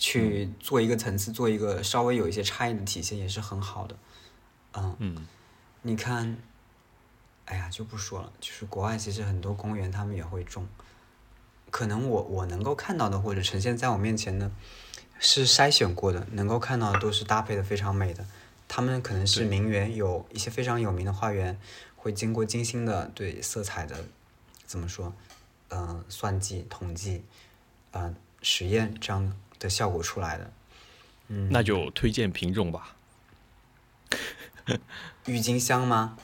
去做一个层次，做一个稍微有一些差异的体现，也是很好的。嗯嗯，你看，哎呀，就不说了。就是国外其实很多公园他们也会种，可能我我能够看到的或者呈现在我面前的，是筛选过的，能够看到的都是搭配的非常美的。他们可能是名园，有一些非常有名的花园，会经过精心的对色彩的怎么说？嗯，算计、统计，呃，实验这样的效果出来的，嗯，那就推荐品种吧。郁金香吗？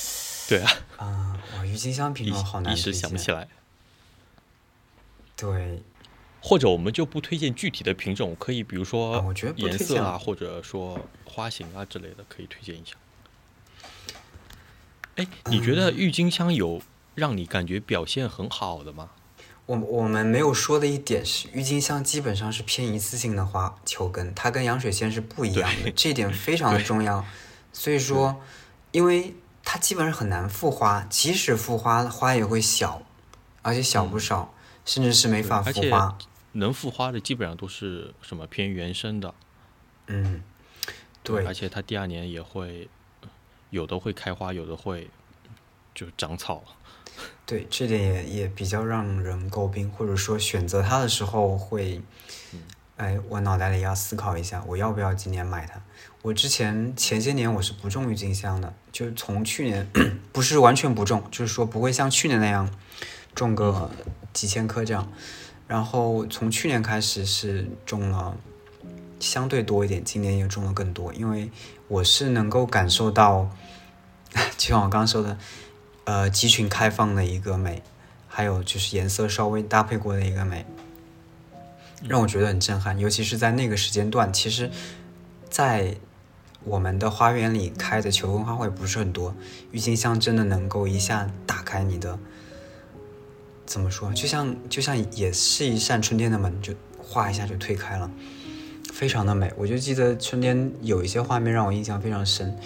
对啊。啊，哇，郁金香品种好难一时想不起来。对。或者我们就不推荐具体的品种，可以比如说，颜色啊，或者说花型啊之类的，可以推荐一下。哎，你觉得郁金香有？让你感觉表现很好的吗？我我们没有说的一点是，郁金香基本上是偏一次性的花球根，它跟洋水仙是不一样的，这一点非常的重要。所以说，因为它基本上很难复花，即使复花，花也会小，而且小不少，甚至是没法复花。能复花的基本上都是什么偏原生的，嗯，对，而且它第二年也会有的会开花，有的会就长草。对，这点也也比较让人诟病，或者说选择它的时候会，哎，我脑袋里要思考一下，我要不要今年买它？我之前前些年我是不种郁金香的，就是从去年 不是完全不种，就是说不会像去年那样种个几千棵这样。然后从去年开始是种了相对多一点，今年也种了更多，因为我是能够感受到，就像我刚刚说的，呃，集群开放的一个美，还有就是颜色稍微搭配过的一个美，让我觉得很震撼。尤其是在那个时间段，其实，在我们的花园里开的球根花卉不是很多，郁金香真的能够一下打开你的。怎么说？就像就像也是一扇春天的门，就哗一下就推开了，非常的美。我就记得春天有一些画面让我印象非常深，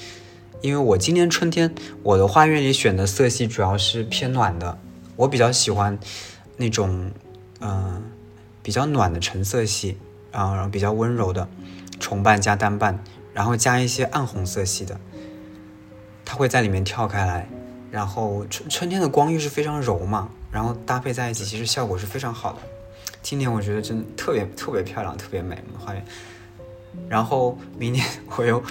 因为我今年春天我的花园里选的色系主要是偏暖的，我比较喜欢那种嗯比较暖的橙色系啊，然后比较温柔的重瓣加单瓣，然后加一些暗红色系的，它会在里面跳开来，然后春春天的光又是非常柔嘛。然后搭配在一起，其实效果是非常好的。今年我觉得真的特别特别漂亮，特别美花园。然后明年 我又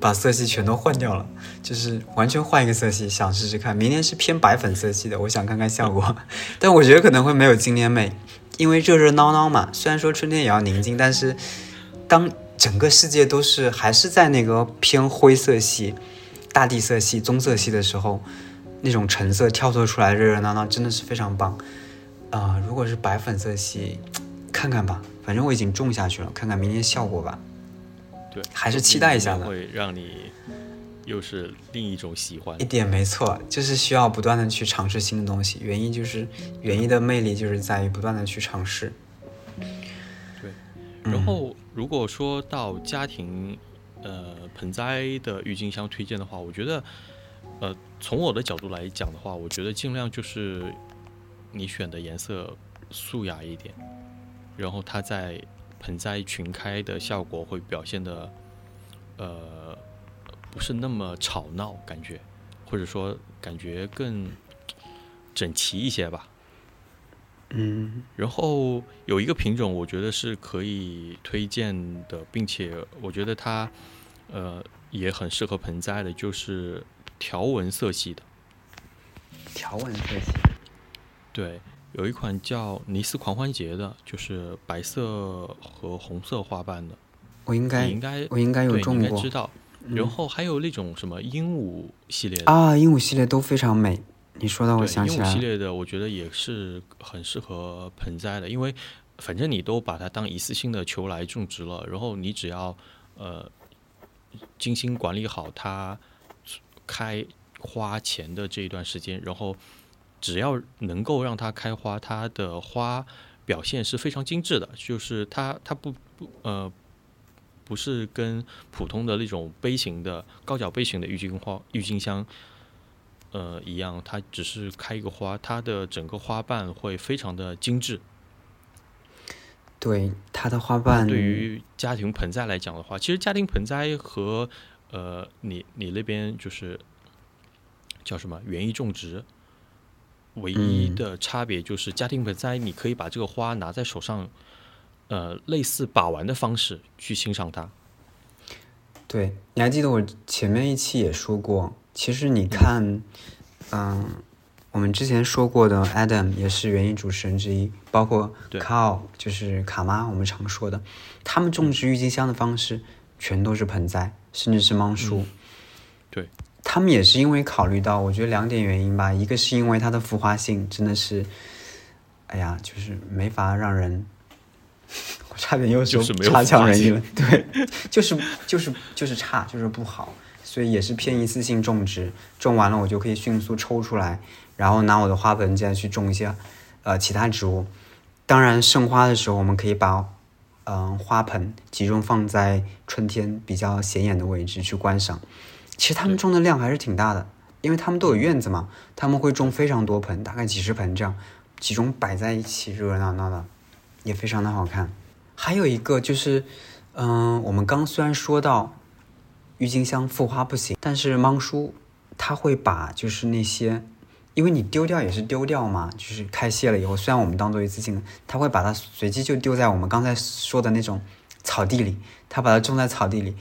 把色系全都换掉了，就是完全换一个色系，想试试看。明年是偏白粉色系的，我想看看效果。但我觉得可能会没有今年美，因为热热闹闹嘛。虽然说春天也要宁静，但是当整个世界都是还是在那个偏灰色系、大地色系、棕色系的时候。那种橙色跳脱出来，热热闹闹，真的是非常棒啊！如果是白粉色系，看看吧，反正我已经种下去了，看看明年效果吧。对，还是期待一下的。会让你又是另一种喜欢。一点没错，就是需要不断的去尝试新的东西。园艺就是园艺的魅力，就是在于不断的去尝试。对，然后如果说到家庭呃盆栽的郁金香推荐的话，我觉得。呃，从我的角度来讲的话，我觉得尽量就是你选的颜色素雅一点，然后它在盆栽群开的效果会表现的呃不是那么吵闹，感觉或者说感觉更整齐一些吧。嗯，然后有一个品种，我觉得是可以推荐的，并且我觉得它呃也很适合盆栽的，就是。条纹色系的，条纹色系，对，有一款叫尼斯狂欢节的，就是白色和红色花瓣的。我应该应该我应该有种过，知道。然后还有那种什么鹦鹉系列啊，鹦鹉系列都非常美。你说到我想起来鹦鹉系列的，我觉得也是很适合盆栽的，因为反正你都把它当一次性的球来种植了，然后你只要呃精心管理好它。开花前的这一段时间，然后只要能够让它开花，它的花表现是非常精致的。就是它它不不呃不是跟普通的那种杯型的高脚杯型的郁金花郁金香呃一样，它只是开一个花，它的整个花瓣会非常的精致。对它的花瓣，对于家庭盆栽来讲的话，其实家庭盆栽和呃，你你那边就是叫什么园艺种植，唯一的差别就是家庭盆栽，你可以把这个花拿在手上，呃，类似把玩的方式去欣赏它。对，你还记得我前面一期也说过，其实你看，嗯，我们之前说过的 Adam 也是园艺主持人之一，包括 Carl 就是卡妈，我们常说的，他们种植郁金香的方式全都是盆栽。甚至是芒树，对，他们也是因为考虑到，我觉得两点原因吧，一个是因为它的浮华性真的是，哎呀，就是没法让人，我差点又说差强人意了，对，就是就是就是差，就是不好，所以也是偏一次性种植，种完了我就可以迅速抽出来，然后拿我的花盆再去种一些呃其他植物，当然盛花的时候我们可以把。嗯，花盆集中放在春天比较显眼的位置去观赏。其实他们种的量还是挺大的，因为他们都有院子嘛，他们会种非常多盆，大概几十盆这样，集中摆在一起，热热闹闹的，也非常的好看。还有一个就是，嗯、我们刚虽然说到郁金香复花不行，但是芒叔他会把就是那些，因为你丢掉也是丢掉嘛，就是开谢了以后，虽然我们当做一次性的，他会把它随机就丢在我们刚才说的那种草地里，他把它种在草地里，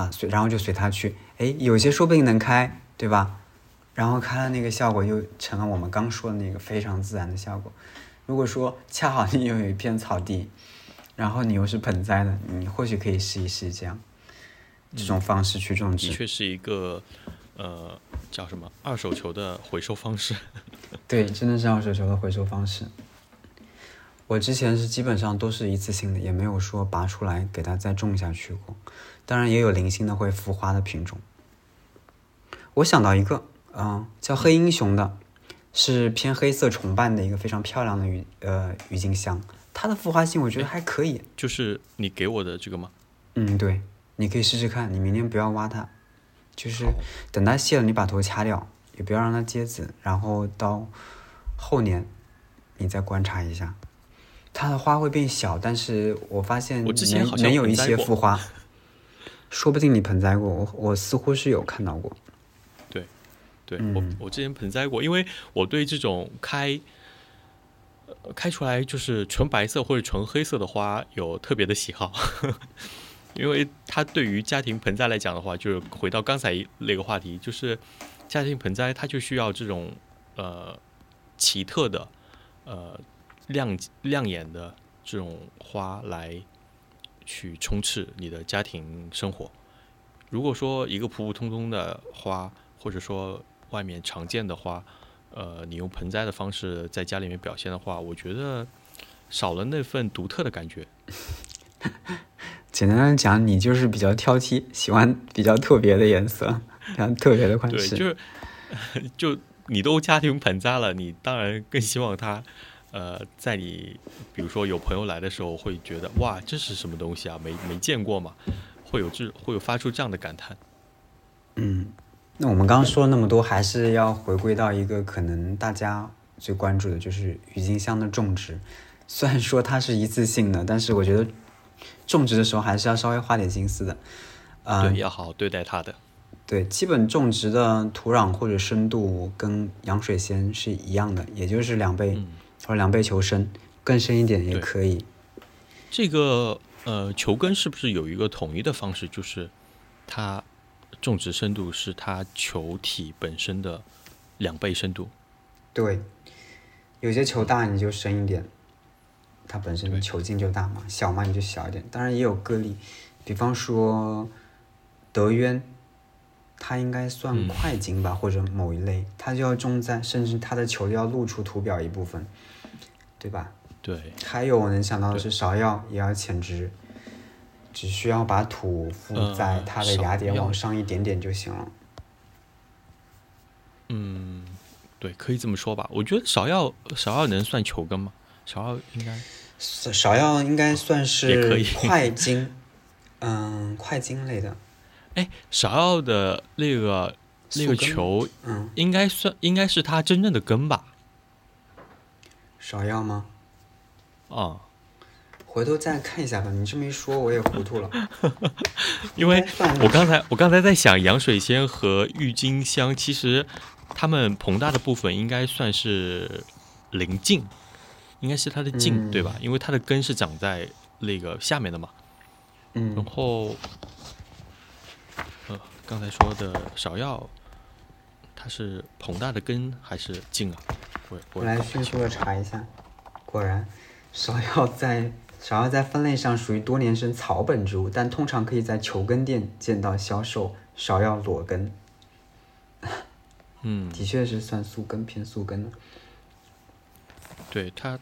啊，随然后就随他去，哎，有些说不定能开，对吧？然后开了那个效果又成了我们刚说的那个非常自然的效果。如果说恰好你又有一片草地，然后你又是盆栽的，你或许可以试一试这样这种方式去种植。的确是一个呃叫什么二手球的回收方式。对，真的是二手球的回收方式。我之前是基本上都是一次性的，也没有说拔出来给它再种下去过。当然也有零星的会复花的品种。我想到一个，嗯、叫黑英雄的，是偏黑色重瓣的一个非常漂亮的郁呃郁金香，它的复花性我觉得还可以。就是你给我的这个吗？嗯，对，你可以试试看，你明天不要挖它，就是等它谢了，你把头掐掉，也不要让它结籽，然后到后年你再观察一下，它的花会变小，但是我发现我之前能好像能有一些复花，说不定你盆栽过，我我似乎是有看到过。对、嗯我我之前盆栽过，因为我对这种开。呃开出来就是纯白色或者纯黑色的花有特别的喜好，因为它对于家庭盆栽来讲的话，就是回到刚才那个话题，就是家庭盆栽它就需要这种呃奇特的呃亮亮眼的这种花来去充斥你的家庭生活。如果说一个普普通通的花，或者说外面常见的花，呃，你用盆栽的方式在家里面表现的话，我觉得少了那份独特的感觉。简单的讲，你就是比较挑剔，喜欢比较特别的颜色，比较特别的款对，式。就是 就你都家庭盆栽了，你当然更希望它，呃，在你比如说有朋友来的时候，会觉得哇，这是什么东西啊？没没见过嘛，会有这会有发出这样的感叹。嗯，那我们刚刚说了那么多，还是要回归到一个可能大家最关注的，就是郁金香的种植。虽然说它是一次性的，但是我觉得种植的时候还是要稍微花点心思的。呃，对，要好好对待它的。对，基本种植的土壤或者深度跟洋水仙是一样的，也就是两倍、嗯或者两倍求深，更深一点也可以。这个呃球根是不是有一个统一的方式？就是它种植深度是它球体本身的两倍深度。对，有些球大你就深一点，它本身球径就大嘛；小嘛你就小一点。当然也有个例，比方说德渊，它应该算嗯块茎吧，或者某一类，它就要种在，甚至它的球就要露出图表一部分，对吧？对，还有我能想到的是芍药也要浅植，只需要把土覆在呃它的芽点往上一点点就行了。嗯，对，可以这么说吧。我觉得芍药芍药能算球根吗？芍药应该芍芍药应该算是也可以块茎，嗯，快茎类的。哎，芍药的那个那个球嗯，应该算应该是它真正的根吧？芍药吗？啊、回头再看一下吧。你这么一说，我也糊涂了。因为我刚才我刚才在想，洋水仙和郁金香，其实它们膨大的部分应该算是鳞茎，应该是它的茎，嗯对吧？因为它的根是长在那个下面的嘛。然嗯，后，呃，刚才说的芍药，它是膨大的根还是茎啊？我我我来迅速的查一下，果然，芍药在芍药在分类上属于多年生草本植物，但通常可以在球根店见到销售芍药裸根，嗯，的确是算宿根偏宿根的。对它，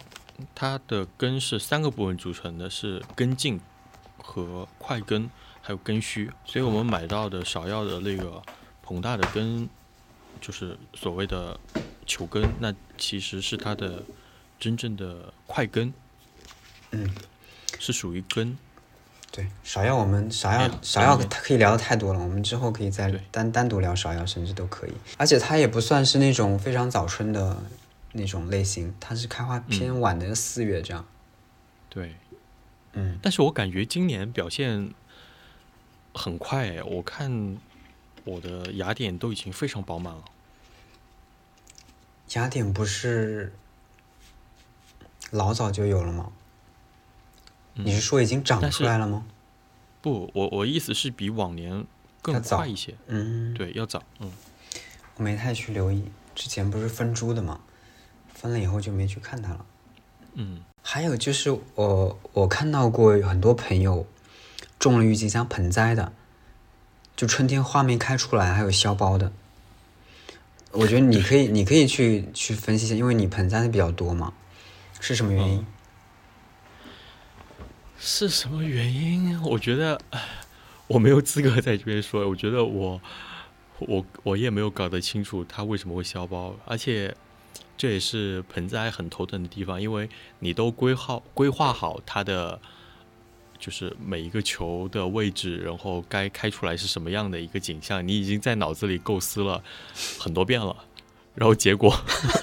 它的根是三个部分组成的，是根茎和块根，还有根须。所以我们买到的芍药的那个膨大的根，就是所谓的球根，那其实是它的真正的块根，嗯，是属于根。对芍药，我们芍药芍药它可以聊的太多了，我们之后可以再单单独聊芍药，甚至都可以。而且它也不算是那种非常早春的那种类型，它是开花偏晚的四月这样。对，嗯，但是我感觉今年表现很快哎，我看我的雅典都已经非常饱满了。雅典不是老早就有了吗？你是说已经长出来了吗？不，我我意思是比往年更早快一些。嗯，对，要早。嗯，我没太去留意，之前不是分株的嘛，分了以后就没去看它了。嗯，还有就是我我看到过有很多朋友种了郁金香盆栽的，就春天花没开出来，还有消苞的。我觉得你可以，你可以去去分析一下，因为你盆栽的比较多嘛，是什么原因？是什么原因？我觉得唉我没有资格在这边说。我觉得我我我也没有搞得清楚它为什么会消苞，而且这也是盆栽很头疼的地方，因为你都规划规划好它的就是每一个球的位置，然后该开出来是什么样的一个景象，你已经在脑子里构思了很多遍了，然后结果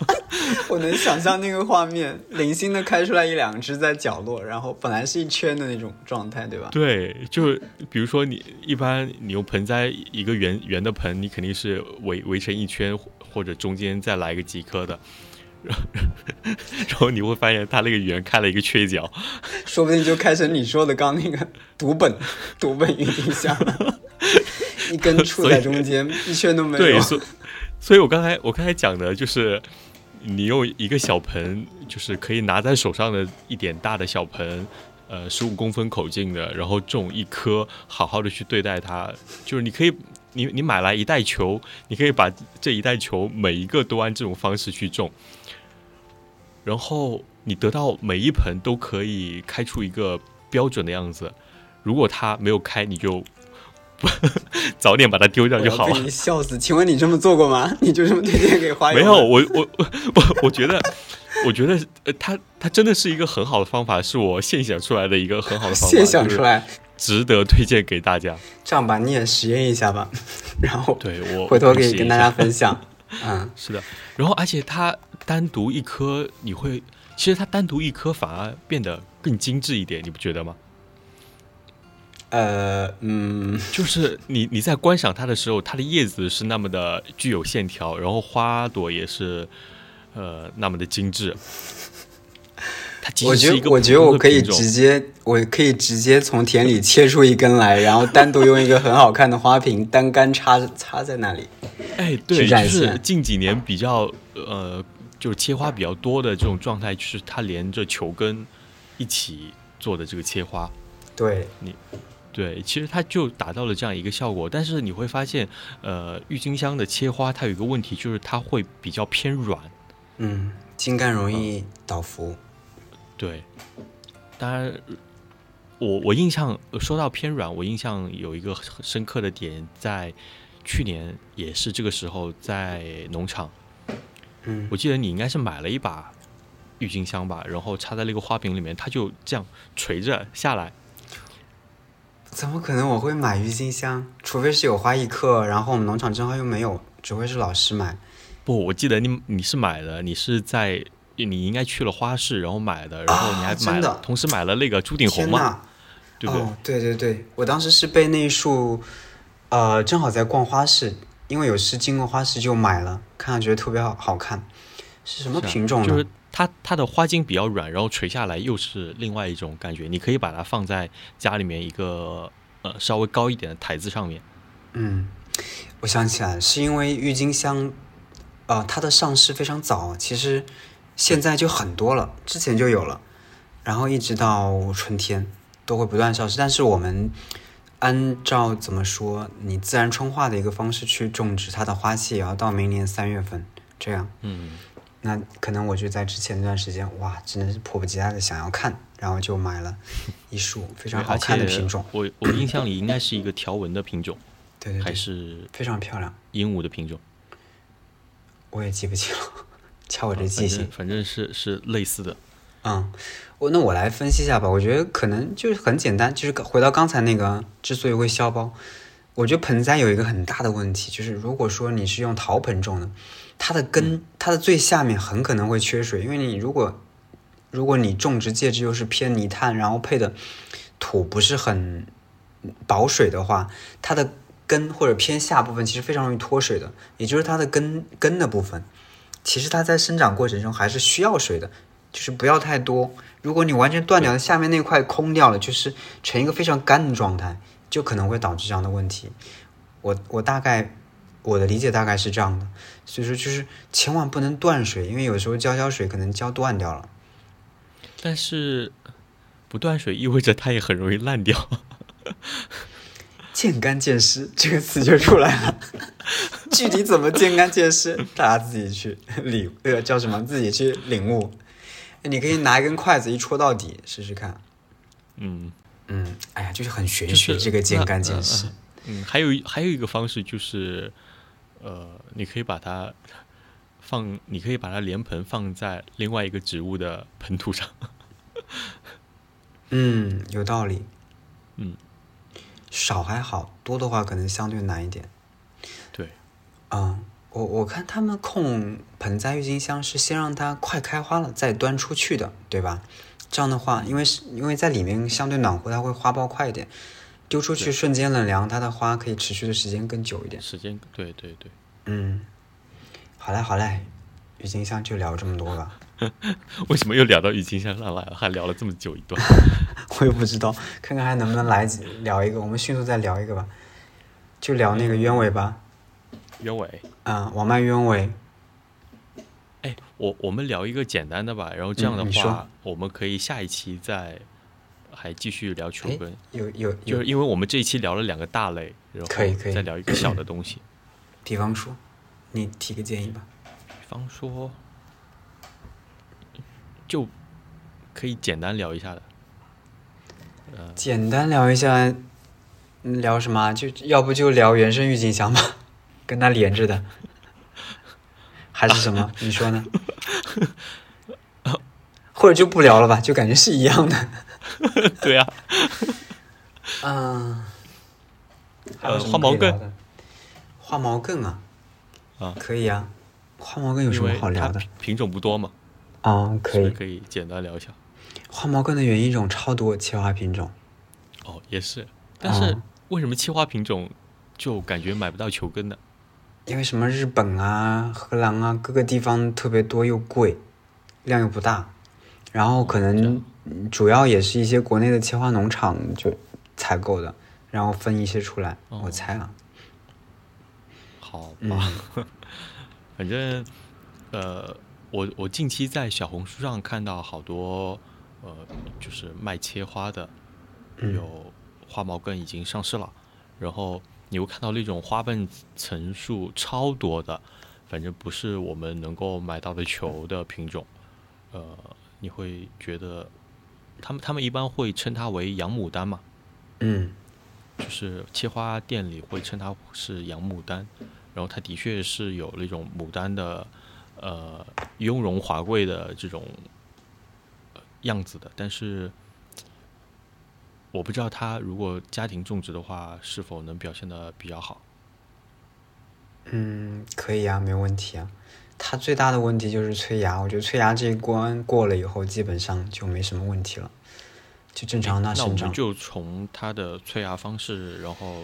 我能想象那个画面，零星的开出来一两只在角落，然后本来是一圈的那种状态，对吧？对，就比如说你一般你用盆栽一个圆圆的盆，你肯定是围围成一圈，或者中间再来一个几颗的，然后你会发现他那个语言开了一个缺角，说不定就开成你说的刚那个读本 读本郁金香了，一根杵在中间，一圈都没有。对，所所以我刚才我刚才讲的就是，你用一个小盆，就是可以拿在手上的一点大的小盆，呃，十五公分口径的，然后种一颗，好好的去对待它，就是你可以。你你买来一袋球，你可以把这一袋球每一个都按这种方式去种，然后你得到每一盆都可以开出一个标准的样子。如果它没有开，你就 早点把它丢掉就好了笑死！请问你这么做过吗？你就这么推荐给花友？没有，，我我我我我觉得，我觉得呃，它它真的是一个很好的方法，是我现想出来的一个很好的方法，现想出，来。值得推荐给大家。这样吧，你也实验一下吧，然后对我回头可以跟大家分享。嗯，是的，然后而且它单独一颗，你会其实它单独一颗反而变得更精致一点，你不觉得吗？呃，嗯，就是你你在观赏它的时候，它的叶子是那么的具有线条，然后花朵也是呃那么的精致。我觉得我觉得我可以直接，我可以直接从田里切出一根来，然后单独用一个很好看的花瓶单杆插插在那里。哎，对，就是近几年比较呃，就是切花比较多的这种状态，就是它连着球根一起做的这个切花。对你，对，其实它就达到了这样一个效果。但是你会发现，呃，郁金香的切花它有一个问题，就是它会比较偏软。嗯，茎干容易倒伏。对，当然，我我印象说到偏软，我印象有一个很深刻的点，在去年也是这个时候在农场。嗯，我记得你应该是买了一把郁金香吧，然后插在那个花瓶里面，它就这样垂着下来。怎么可能我会买郁金香？除非是有花艺课，然后我们农场正好又没有，只会是老师买。不，我记得你你是买的，你是在你应该去了花市，然后买的，然后你还买了，同时买了那个朱顶红嘛，对不对？哦，对对对，我当时是被那一束，呃，正好在逛花市，因为有事经过花市就买了，看上觉得特别好好看。是什么品种呢？就是它它的花茎比较软，然后垂下来又是另外一种感觉。你可以把它放在家里面一个呃稍微高一点的台子上面。嗯，我想起来，是因为郁金香，呃，它的上市非常早，其实现在就很多了，之前就有了，然后一直到春天都会不断上市。但是我们按照怎么说，你自然春化的一个方式去种植它的花期，也要到明年三月份这样。嗯，那可能我就在之前那段时间，哇，真的是迫不及待的想要看，然后就买了一束非常好看的品种。我我印象里应该是一个条纹的品种，对对对还，是非常漂亮。鹦鹉的品种。我也记不清了，瞧我这记性正。反正是是类似的。嗯，我那我来分析一下吧。我觉得可能就是很简单，就是回到刚才那个，之所以会消包，我觉得盆栽有一个很大的问题，就是如果说你是用陶盆种的，它的根它的最下面很可能会缺水，因为你如果如果你种植介质又是偏泥炭，然后配的土不是很保水的话，它的根或者偏下部分其实非常容易脱水的，也就是它的根根的部分，其实它在生长过程中还是需要水的，就是不要太多。如果你完全断掉了，下面那块空掉了，就是成一个非常干的状态，就可能会导致这样的问题。我我大概我的理解大概是这样的，所以说就是千万不能断水，因为有时候浇浇水可能浇断掉了。但是不断水意味着它也很容易烂掉。见干见湿这个词就出来了，具体怎么见干见湿，大家自己去领，呃，叫什么？自己去领悟。你可以拿一根筷子一戳到底试试看。嗯嗯，哎呀，就是很玄学，这个见干见湿。嗯，还有还有一个方式就是，呃，你可以把它放，你可以把它连盆放在另外一个植物的盆土上。嗯，有道理。嗯。少还好多的话，可能相对难一点。对，嗯，我我看他们控盆栽郁金香是先让它快开花了再端出去的，对吧？这样的话，因为是因为在里面相对暖和，它会花苞快一点。丢出去瞬间冷凉，它的花可以持续的时间更久一点。时间，对对对。嗯，好嘞好嘞，郁金香就聊这么多吧。为什么又聊到郁金香上来了？还聊了这么久一段，我也不知道。看看还能不能来聊一个，我们迅速再聊一个吧。就聊那个鸢尾吧。鸢尾。嗯，王曼鸢尾。哎，我我们聊一个简单的吧，然后这样的话，我们可以下一期再还继续聊球根。有有，就是因为我们这一期聊了两个大类，然后可以可以再聊一个小的东西。比方说，你提个建议吧。比方说。就可以简单聊一下的，呃，简单聊一下，聊什么？就要不就聊原生郁金香吧，跟它连着的，还是什么？你说呢？或者就不聊了吧？就感觉是一样的。对呀。嗯。呃，花毛更。花毛更啊。啊。可以啊。花毛更有什么好聊的？品种不多嘛。啊，可以可以简单聊一下。花毛根的原因种超多，切花品种。哦，也是，但是为什么切花品种就感觉买不到球根呢？因为什么日本啊、荷兰啊，各个地方特别多又贵，量又不大，然后可能主要也是一些国内的切花农场就采购的，然后分一些出来，我猜啊。好吧，反正呃。我我近期在小红书上看到好多，呃，就是卖切花的，有花毛茛已经上市了，然后你会看到那种花瓣层数超多的，反正不是我们能够买到的球的品种，呃，你会觉得他们他们一般会称它为洋牡丹嘛？嗯，就是切花店里会称它是洋牡丹，然后它的确是有那种牡丹的。呃，雍容华贵的这种样子的，但是我不知道它如果家庭种植的话，是否能表现的比较好。嗯，可以啊，没问题啊。它最大的问题就是催芽，我觉得催芽这一关过了以后，基本上就没什么问题了，就正常那生长。那我们就从它的催芽方式，然后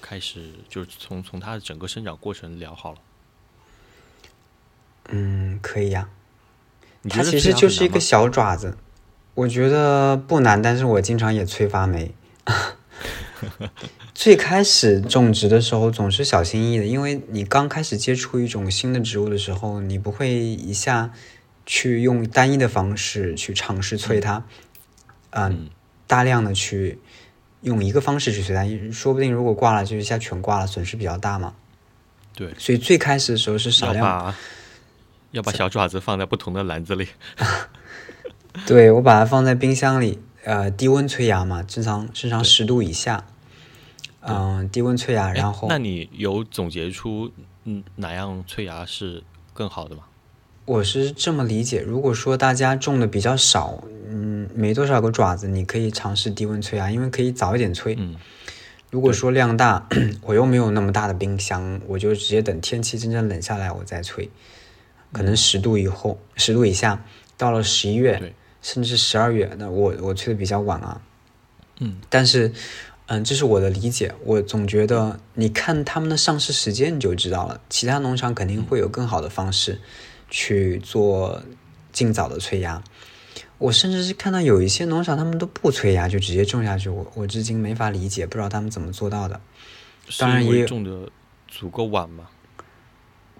开始，就从从它的整个生长过程聊好了。嗯，可以呀。它其实就是一个小爪子，我觉得不难，但是我经常也催发霉。最开始种植的时候总是小心翼翼的，因为你刚开始接触一种新的植物的时候，你不会一下去用单一的方式去尝试催它，嗯，大量的去用一个方式去催它，说不定如果挂了就一下全挂了，损失比较大嘛。对，所以最开始的时候是少量。要把小爪子放在不同的篮子里。对，我把它放在冰箱里，呃，低温催芽嘛，正常正常十度以下。嗯，低温催芽，然后。那你有总结出嗯哪样催芽是更好的吗？我是这么理解，如果说大家种的比较少，嗯，没多少个爪子，你可以尝试低温催芽，因为可以早一点催。嗯，如果说量大，我又没有那么大的冰箱，我就直接等天气真正冷下来我再催。可能十度以后，十度以下，到了十一月，甚至十二月，那我我催的比较晚啊。嗯，但是，嗯，这是我的理解。我总觉得，你看他们的上市时间你就知道了。其他农场肯定会有更好的方式。去做尽早的催芽，我甚至是看到有一些农场他们都不催芽就直接种下去，我我至今没法理解，不知道他们怎么做到的。当然也种的足够晚吗？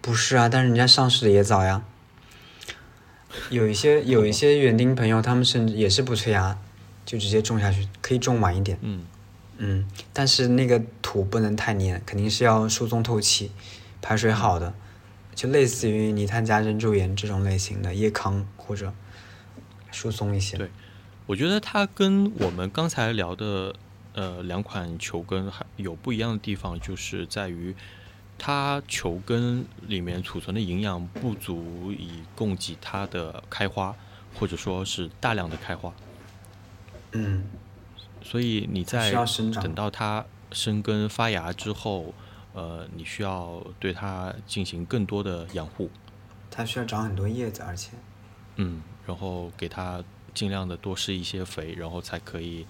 不是啊，但是人家上市的也早呀。有一些有一些园丁朋友，他们甚至也是不催芽，就直接种下去，可以种晚一点。嗯嗯，但是那个土不能太黏，肯定是要疏松透气、排水好的。就类似于泥炭加珍珠岩这种类型的叶糠或者疏松一些。对，我觉得它跟我们刚才聊的呃两款球根还有不一样的地方，就是在于它球根里面储存的营养不足以供给它的开花，或者说是大量的开花。嗯。所以你在等到它生根发芽之后。呃，你需要对它进行更多的养护，它需要长很多叶子，而且，嗯，然后给它尽量的多施一些肥，然后才可以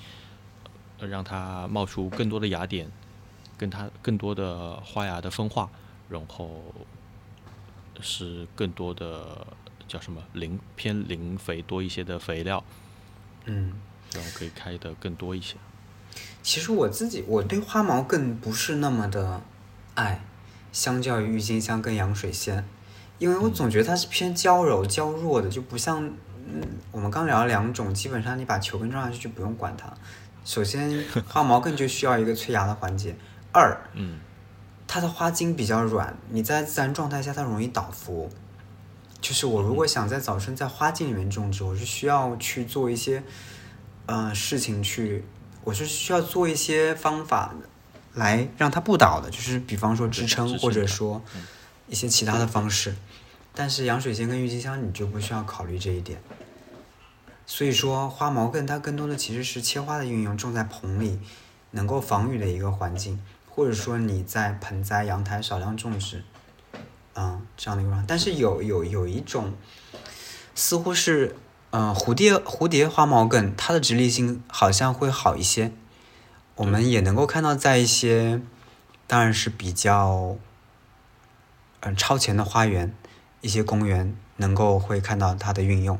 让它冒出更多的芽点，跟它更多的花芽的分化，然后是更多的叫什么磷偏磷肥多一些的肥料，嗯，然后可以开的更多一些。其实我自己我对花毛更不是那么的。爱，相较于郁金香跟洋水仙，因为我总觉得它是偏娇柔娇弱的，就不像嗯我们刚聊了两种，基本上你把球根种下去就不用管它。首先花毛更就需要一个催芽的环节，二，嗯，它的花茎比较软，你在自然状态下它容易倒伏。就是我如果想在早春在花茎里面种植，我是需要去做一些嗯事情去，我是需要做一些方法。来让它不倒的，就是比方说支撑，或者说一些其他的方式。但是洋水仙跟郁金香你就不需要考虑这一点。所以说花毛茛它更多的其实是切花的运用，种在棚里能够防雨的一个环境，或者说你在盆栽、阳台少量种植，嗯，这样的一个。但是有有有一种，似乎是嗯蝴蝶蝴蝶花毛茛，它的直立性好像会好一些。我们也能够看到，在一些当然是比较嗯超前的花园，一些公园能够会看到它的运用，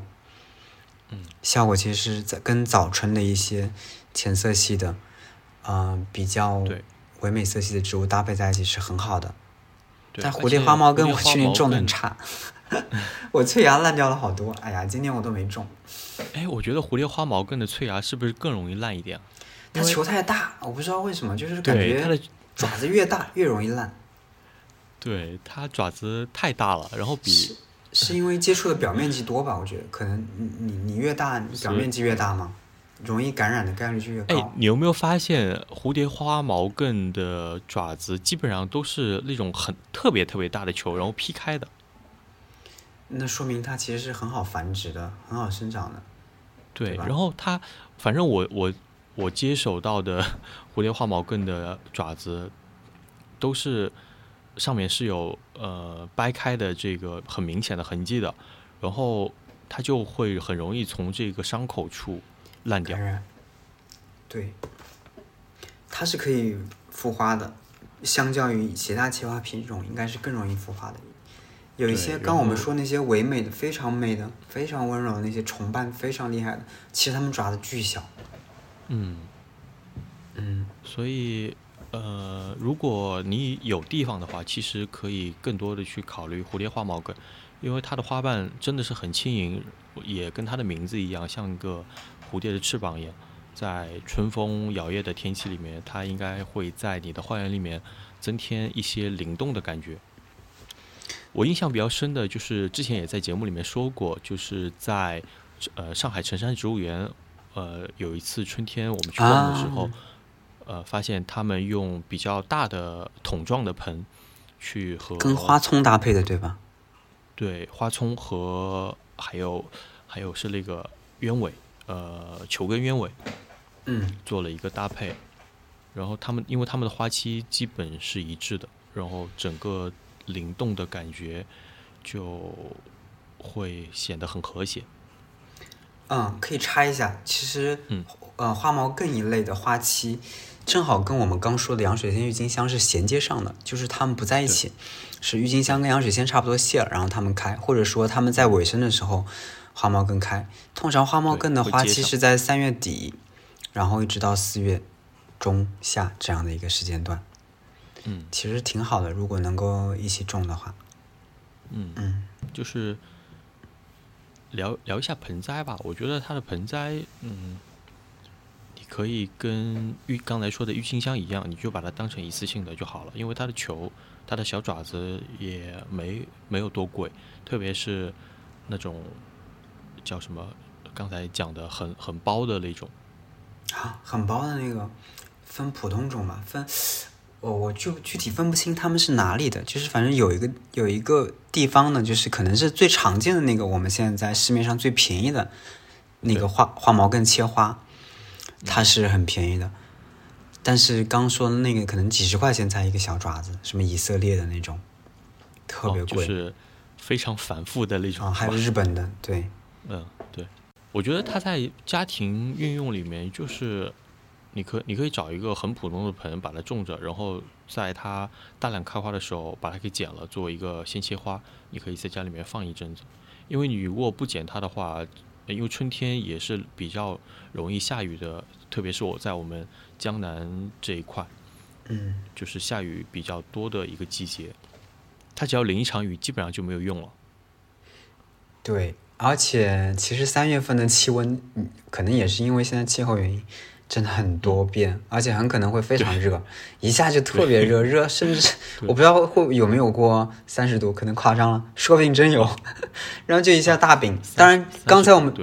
嗯，效果其实是在跟早春的一些浅色系的，嗯比较唯美色系的植物搭配在一起是很好的。但蝴蝶花毛跟我去年种的很差，我脆芽烂掉了好多，哎呀，今年我都没种。哎，我觉得蝴蝶花毛根的翠芽是不是更容易烂一点？它球太大，我不知道为什么，就是感觉它的爪子越大越容易烂。对，它爪子太大了，然后比是因为接触的表面积多吧？我觉得可能你你你越大，表面积越大嘛，容易感染的概率就越高。哎，你有没有发现蝴蝶花毛茛的爪子基本上都是那种很特别特别大的球，然后劈开的？那说明它其实是很好繁殖的，很好生长的。对，然后它反正我我。我接手到的 蝴蝶花毛茛的爪子，都是上面是有呃掰开的这个很明显的痕迹的，然后它就会很容易从这个伤口处烂掉。对，它是可以复花的，相较于其他切花品种，应该是更容易复花的。有一些刚我们说那些唯美的、非常美的、非常温柔的那些重瓣非常厉害的，其实它们爪子巨小。嗯，嗯，所以，呃，如果你有地方的话，其实可以更多的去考虑蝴蝶花毛茛，因为它的花瓣真的是很轻盈，也跟它的名字一样，像一个蝴蝶的翅膀一样，在春风摇曳的天气里面，它应该会在你的花园里面增添一些灵动的感觉。我印象比较深的就是之前也在节目里面说过，就是在呃上海辰山植物园。呃，有一次春天我们去逛的时候，呃，发现他们用比较大的桶状的盆去和跟花葱搭配的，对吧？对花葱和还有还有是那个鸢尾，呃，球根鸢尾，嗯，做了一个搭配。然后他们因为他们的花期基本是一致的，然后整个灵动的感觉就会显得很和谐。嗯，可以插一下，其实，嗯，呃，花毛更一类的花期，正好跟我们刚说的洋水仙、郁金香是衔接上的，就是它们不在一起，是郁金香跟洋水仙差不多谢了，然后它们开，或者说它们在尾声的时候，花毛更开。通常花毛对更的花期是在三月底，然后一直到四月中下这样的一个时间段，嗯其实挺好的，如果能够一起种的话。嗯，嗯就是聊聊一下盆栽吧。我觉得它的盆栽，嗯，你可以跟郁刚才说的郁金香一样，你就把它当成一次性的就好了，因为它的球、它的小爪子也没没有多贵，特别是那种叫什么刚才讲的很很包的那种。啊，很包的那个，分普通种吧，分，我我就具体分不清他们是哪里的，就是反正有一个有一个地方呢，就是可能是最常见的那个，我们现在在市面上最便宜的那个花花毛根切花，它是很便宜的，但是刚说的那个可能几十块钱才一个小爪子，什么以色列的那种，特别哦，就贵是非常繁复的那种。啊，还有日本的，对，嗯，对，我觉得它在家庭运用里面，就是你可你可以找一个很普通的盆，把它种着，然后在它大量开花的时候，把它给剪了，作为一个鲜切花，你可以在家里面放一阵子。因为你如果不剪它的话，呃因为春天也是比较容易下雨的，特别是我在我们江南这一块，嗯，就是下雨比较多的一个季节，它只要淋一场雨，基本上就没有用了。对，而且其实三月份的气温，嗯，可能也是因为现在气候原因，真的很多变，而且很可能会非常热，一下就特别热，热甚至我不知道会有没有过三十度，可能夸张了，说不定真有，然后就一下大饼。当然，刚才我们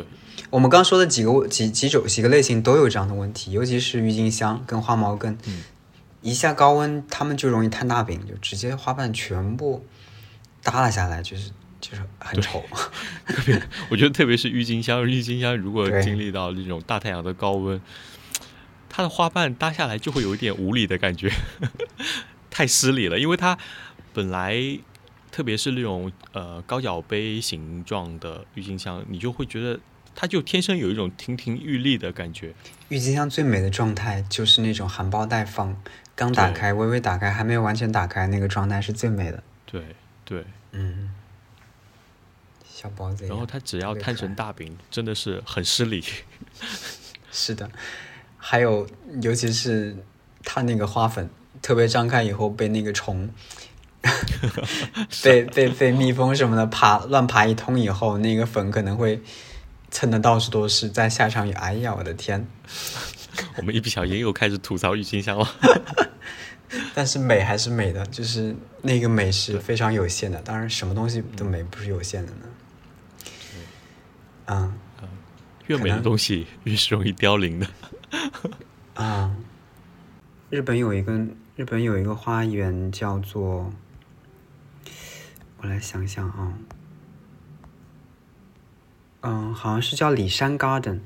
我们刚说的几个几几种几个类型都有这样的问题，尤其是郁金香跟花毛根，嗯一下高温，它们就容易摊大饼，就直接花瓣全部耷拉下来，就是就是很丑。特别，我觉得特别是郁金香，郁金香如果经历到那种大太阳的高温，它的花瓣搭下来就会有一点无理的感觉，太失礼了，因为它本来特别是那种呃高脚杯形状的郁金香，你就会觉得它就天生有一种亭亭玉立的感觉。郁金香最美的状态就是那种含苞待放，刚打开，微微打开，还没有完全打开，那个状态是最美的。对对，嗯，小包子。然后它只要摊成大饼，真的是很失礼。是的，还有尤其是它那个花粉，特别张开以后被那个虫，被被被蜜蜂什么的爬乱爬一通以后，那个粉可能会蹭的到处都是，在下场雨，哎呀，我的天！我们一不小心又开始吐槽郁金香了。但是美还是美的，就是那个美是非常有限的。当然，什么东西的美不是有限的呢？嗯越美的东西越是容易凋零的。啊，日本有一个日本有一个花园叫做，我来想想啊，嗯，好像是叫里山 Garden，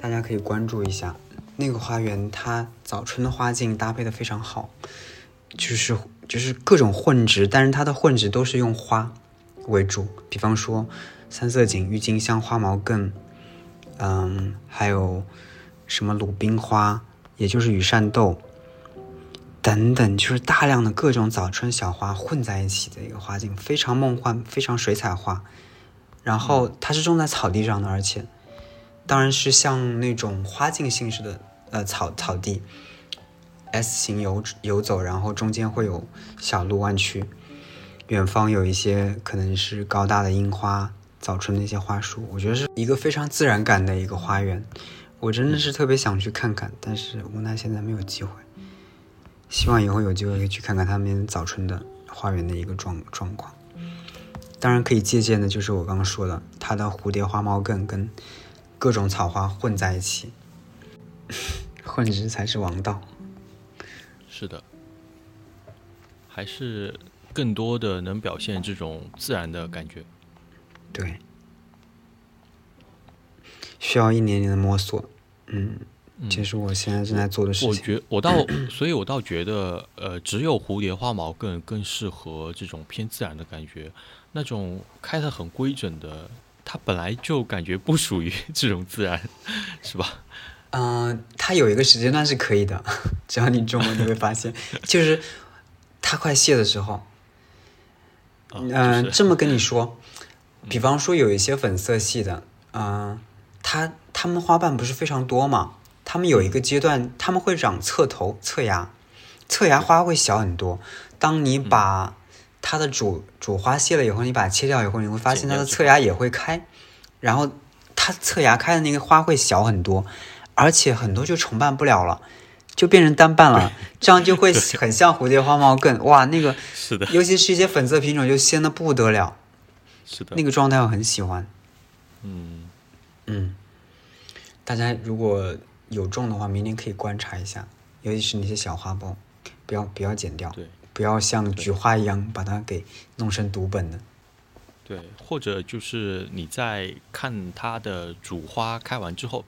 大家可以关注一下。那个花园它早春的花境搭配的非常好，就是就是各种混植，但是它的混植都是用花为主，比方说三色堇、郁金香、花毛茛，嗯，还有什么鲁冰花，也就是羽扇豆等等，就是大量的各种早春小花混在一起的一个花境，非常梦幻，非常水彩画。然后它是种在草地上的，而且当然是像那种花径形式的呃草草地，S 型游游走，然后中间会有小路弯曲，远方有一些可能是高大的樱花，早春的一些花束，我觉得是一个非常自然感的一个花园。我真的是特别想去看看，但是无奈现在没有机会。希望以后有机会可以去看看他们早春的花园的一个状状况。当然可以借鉴的就是我刚刚说的，它的蝴蝶花毛茛跟各种草花混在一起，混植才是王道。是的，还是更多的能表现这种自然的感觉。对，需要一年年的摸索。嗯，这是我现在正在做的事情。我觉我倒，所以我倒觉得，呃，只有蝴蝶花毛更更适合这种偏自然的感觉，那种开的很规整的，它本来就感觉不属于 这种自然，是吧？嗯，它有一个时间段是可以的，只要你种了，你会发现，就是它快谢的时候。嗯，这么跟你说，比方说有一些粉色系的，嗯，它它们花瓣不是非常多嘛？它们有一个阶段，它们会长侧头、侧芽，侧芽花会小很多。当你把它的主主花谢了以后，你把它切掉以后，你会发现它的侧芽也会开，然后它侧芽开的那个花会小很多，而且很多就重瓣不了了。就变成单瓣了，这样就会很像蝴蝶花毛更哇，那个是的，尤其是一些粉色品种就鲜的不得了，是的，那个状态我很喜欢。嗯嗯，大家如果有种的话，明年可以观察一下，尤其是那些小花苞，不要不要剪掉，对，不要像菊花一样把它给弄成独本的。对，或者就是你在看它的主花开完之后，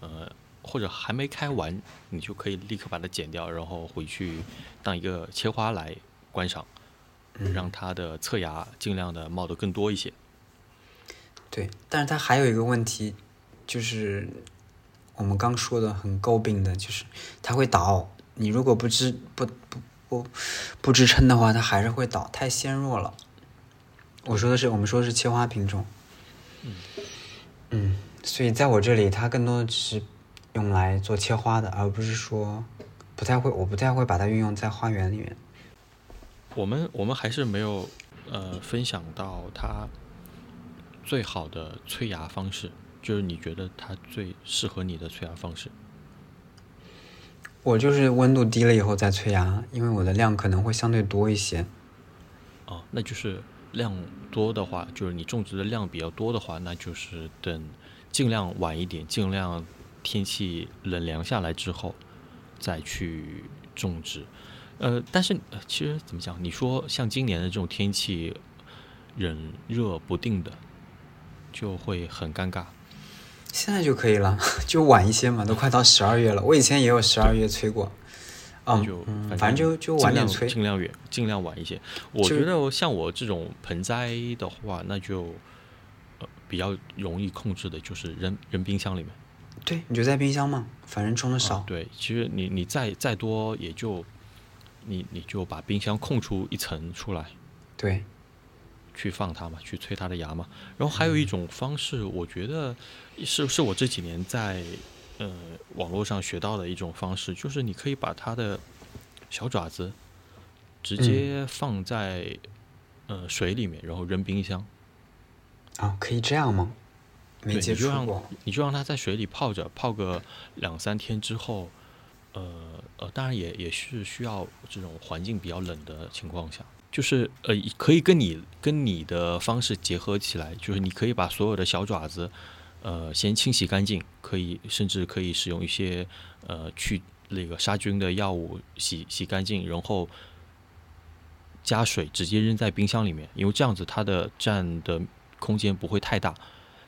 呃。或者还没开完，你就可以立刻把它剪掉，然后回去当一个切花来观赏，让它的侧芽尽量的冒得更多一些。对，但是它还有一个问题，就是我们刚说的很诟病的，就是它会倒。你如果不支不不不不支撑的话，它还是会倒，太纤弱了。我说的是，我们说的是切花品种。嗯嗯，所以在我这里，它更多的只是。用来做切花的，而不是说不太会，我不太会把它运用在花园里面。我们我们还是没有呃分享到它最好的催芽方式，就是你觉得它最适合你的催芽方式。我就是温度低了以后再催芽，因为我的量可能会相对多一些。哦，那就是量多的话，就是你种植的量比较多的话，那就是等尽量晚一点，尽量。天气冷凉下来之后，再去种植。呃，但是其实怎么讲？你说像今年的这种天气冷热不定的，就会很尴尬。现在就可以了，就晚一些嘛，都快到十二月了。我以前也有十二月催过。嗯，反正就就晚点催，尽量远，尽量晚一些。我觉得像我这种盆栽的话，那就呃比较容易控制的，就是扔扔冰箱里面。对，你就在冰箱嘛，反正种的少。对，其实你你再再多也就，你你就把冰箱空出一层出来，对，去放它嘛，去催它的芽嘛。然后还有一种方式，我觉得是是我这几年在呃网络上学到的一种方式，就是你可以把它的小爪子直接放在呃水里面，然后扔冰箱。啊，可以这样吗？对，你就让你就让它在水里泡着，泡个两三天之后，呃呃，当然也也是需要这种环境比较冷的情况下，就是呃，可以跟你跟你的方式结合起来，就是你可以把所有的小爪子，呃，先清洗干净，可以甚至可以使用一些呃去那个杀菌的药物洗洗干净，然后加水直接扔在冰箱里面，因为这样子它的占的空间不会太大。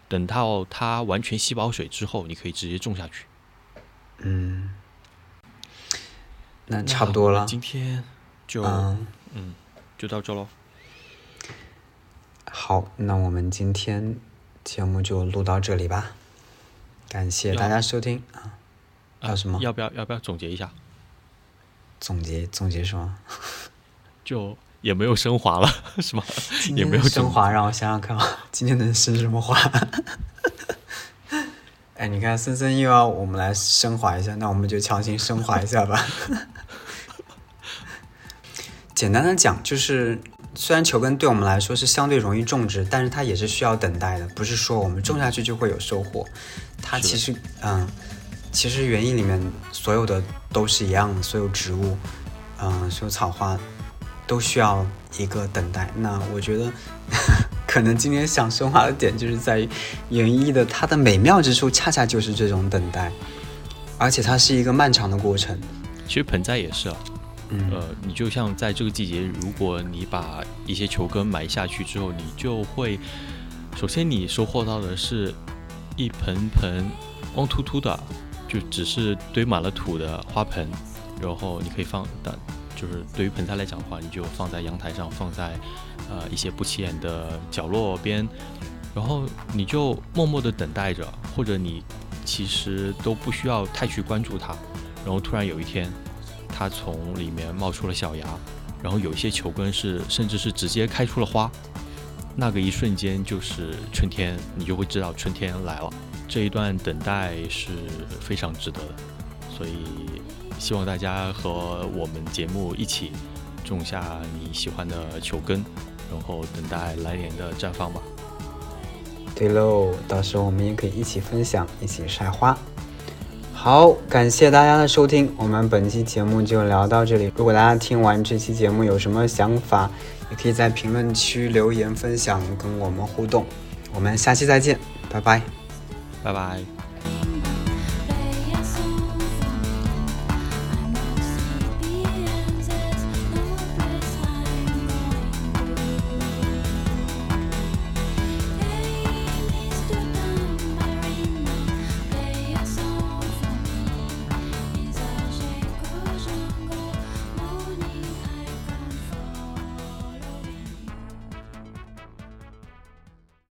等到它完全吸饱水之后，你可以直接种下去。嗯，那差不多了。今天就嗯，就到这喽。好，那我们今天节目就录到这里吧。感谢大家收听啊！要什么？要不要要不要总结一下？总结总结什么？就。也没有升华了，是吗？也没有升华，让我想想看啊，今天能升什么华？哎，你看森森又要我们来升华一下，那我们就强行升华一下吧。简单的讲，就是虽然球根对我们来说是相对容易种植，但是它也是需要等待的，不是说我们种下去就会有收获。它其实，嗯，其实园艺里面所有的都是一样的，所有植物，嗯，所有草花。都需要一个等待。那我觉得，可能今天想升华的点就是在于园艺的它的美妙之处，恰恰就是这种等待，而且它是一个漫长的过程。其实盆栽也是啊，呃，你就像在这个季节，如果你把一些球根埋下去之后，你就会首先你收获到的是一盆盆光秃秃的，就只是堆满了土的花盆，然后你可以放的，就是对于盆栽来讲的话，你就放在阳台上，放在呃一些不起眼的角落边，然后你就默默的等待着，或者你其实都不需要太去关注它，然后突然有一天，它从里面冒出了小芽，然后有些球根是甚至是直接开出了花。那个一瞬间就是春天，你就会知道春天来了。这一段等待是非常值得的，所以希望大家和我们节目一起种下你喜欢的球根，然后等待来年的绽放吧。对喽，到时候我们也可以一起分享，一起晒花。好，感谢大家的收听，我们本期节目就聊到这里。如果大家听完这期节目有什么想法，也可以在评论区留言分享，跟我们互动。我们下期再见，拜拜，拜拜。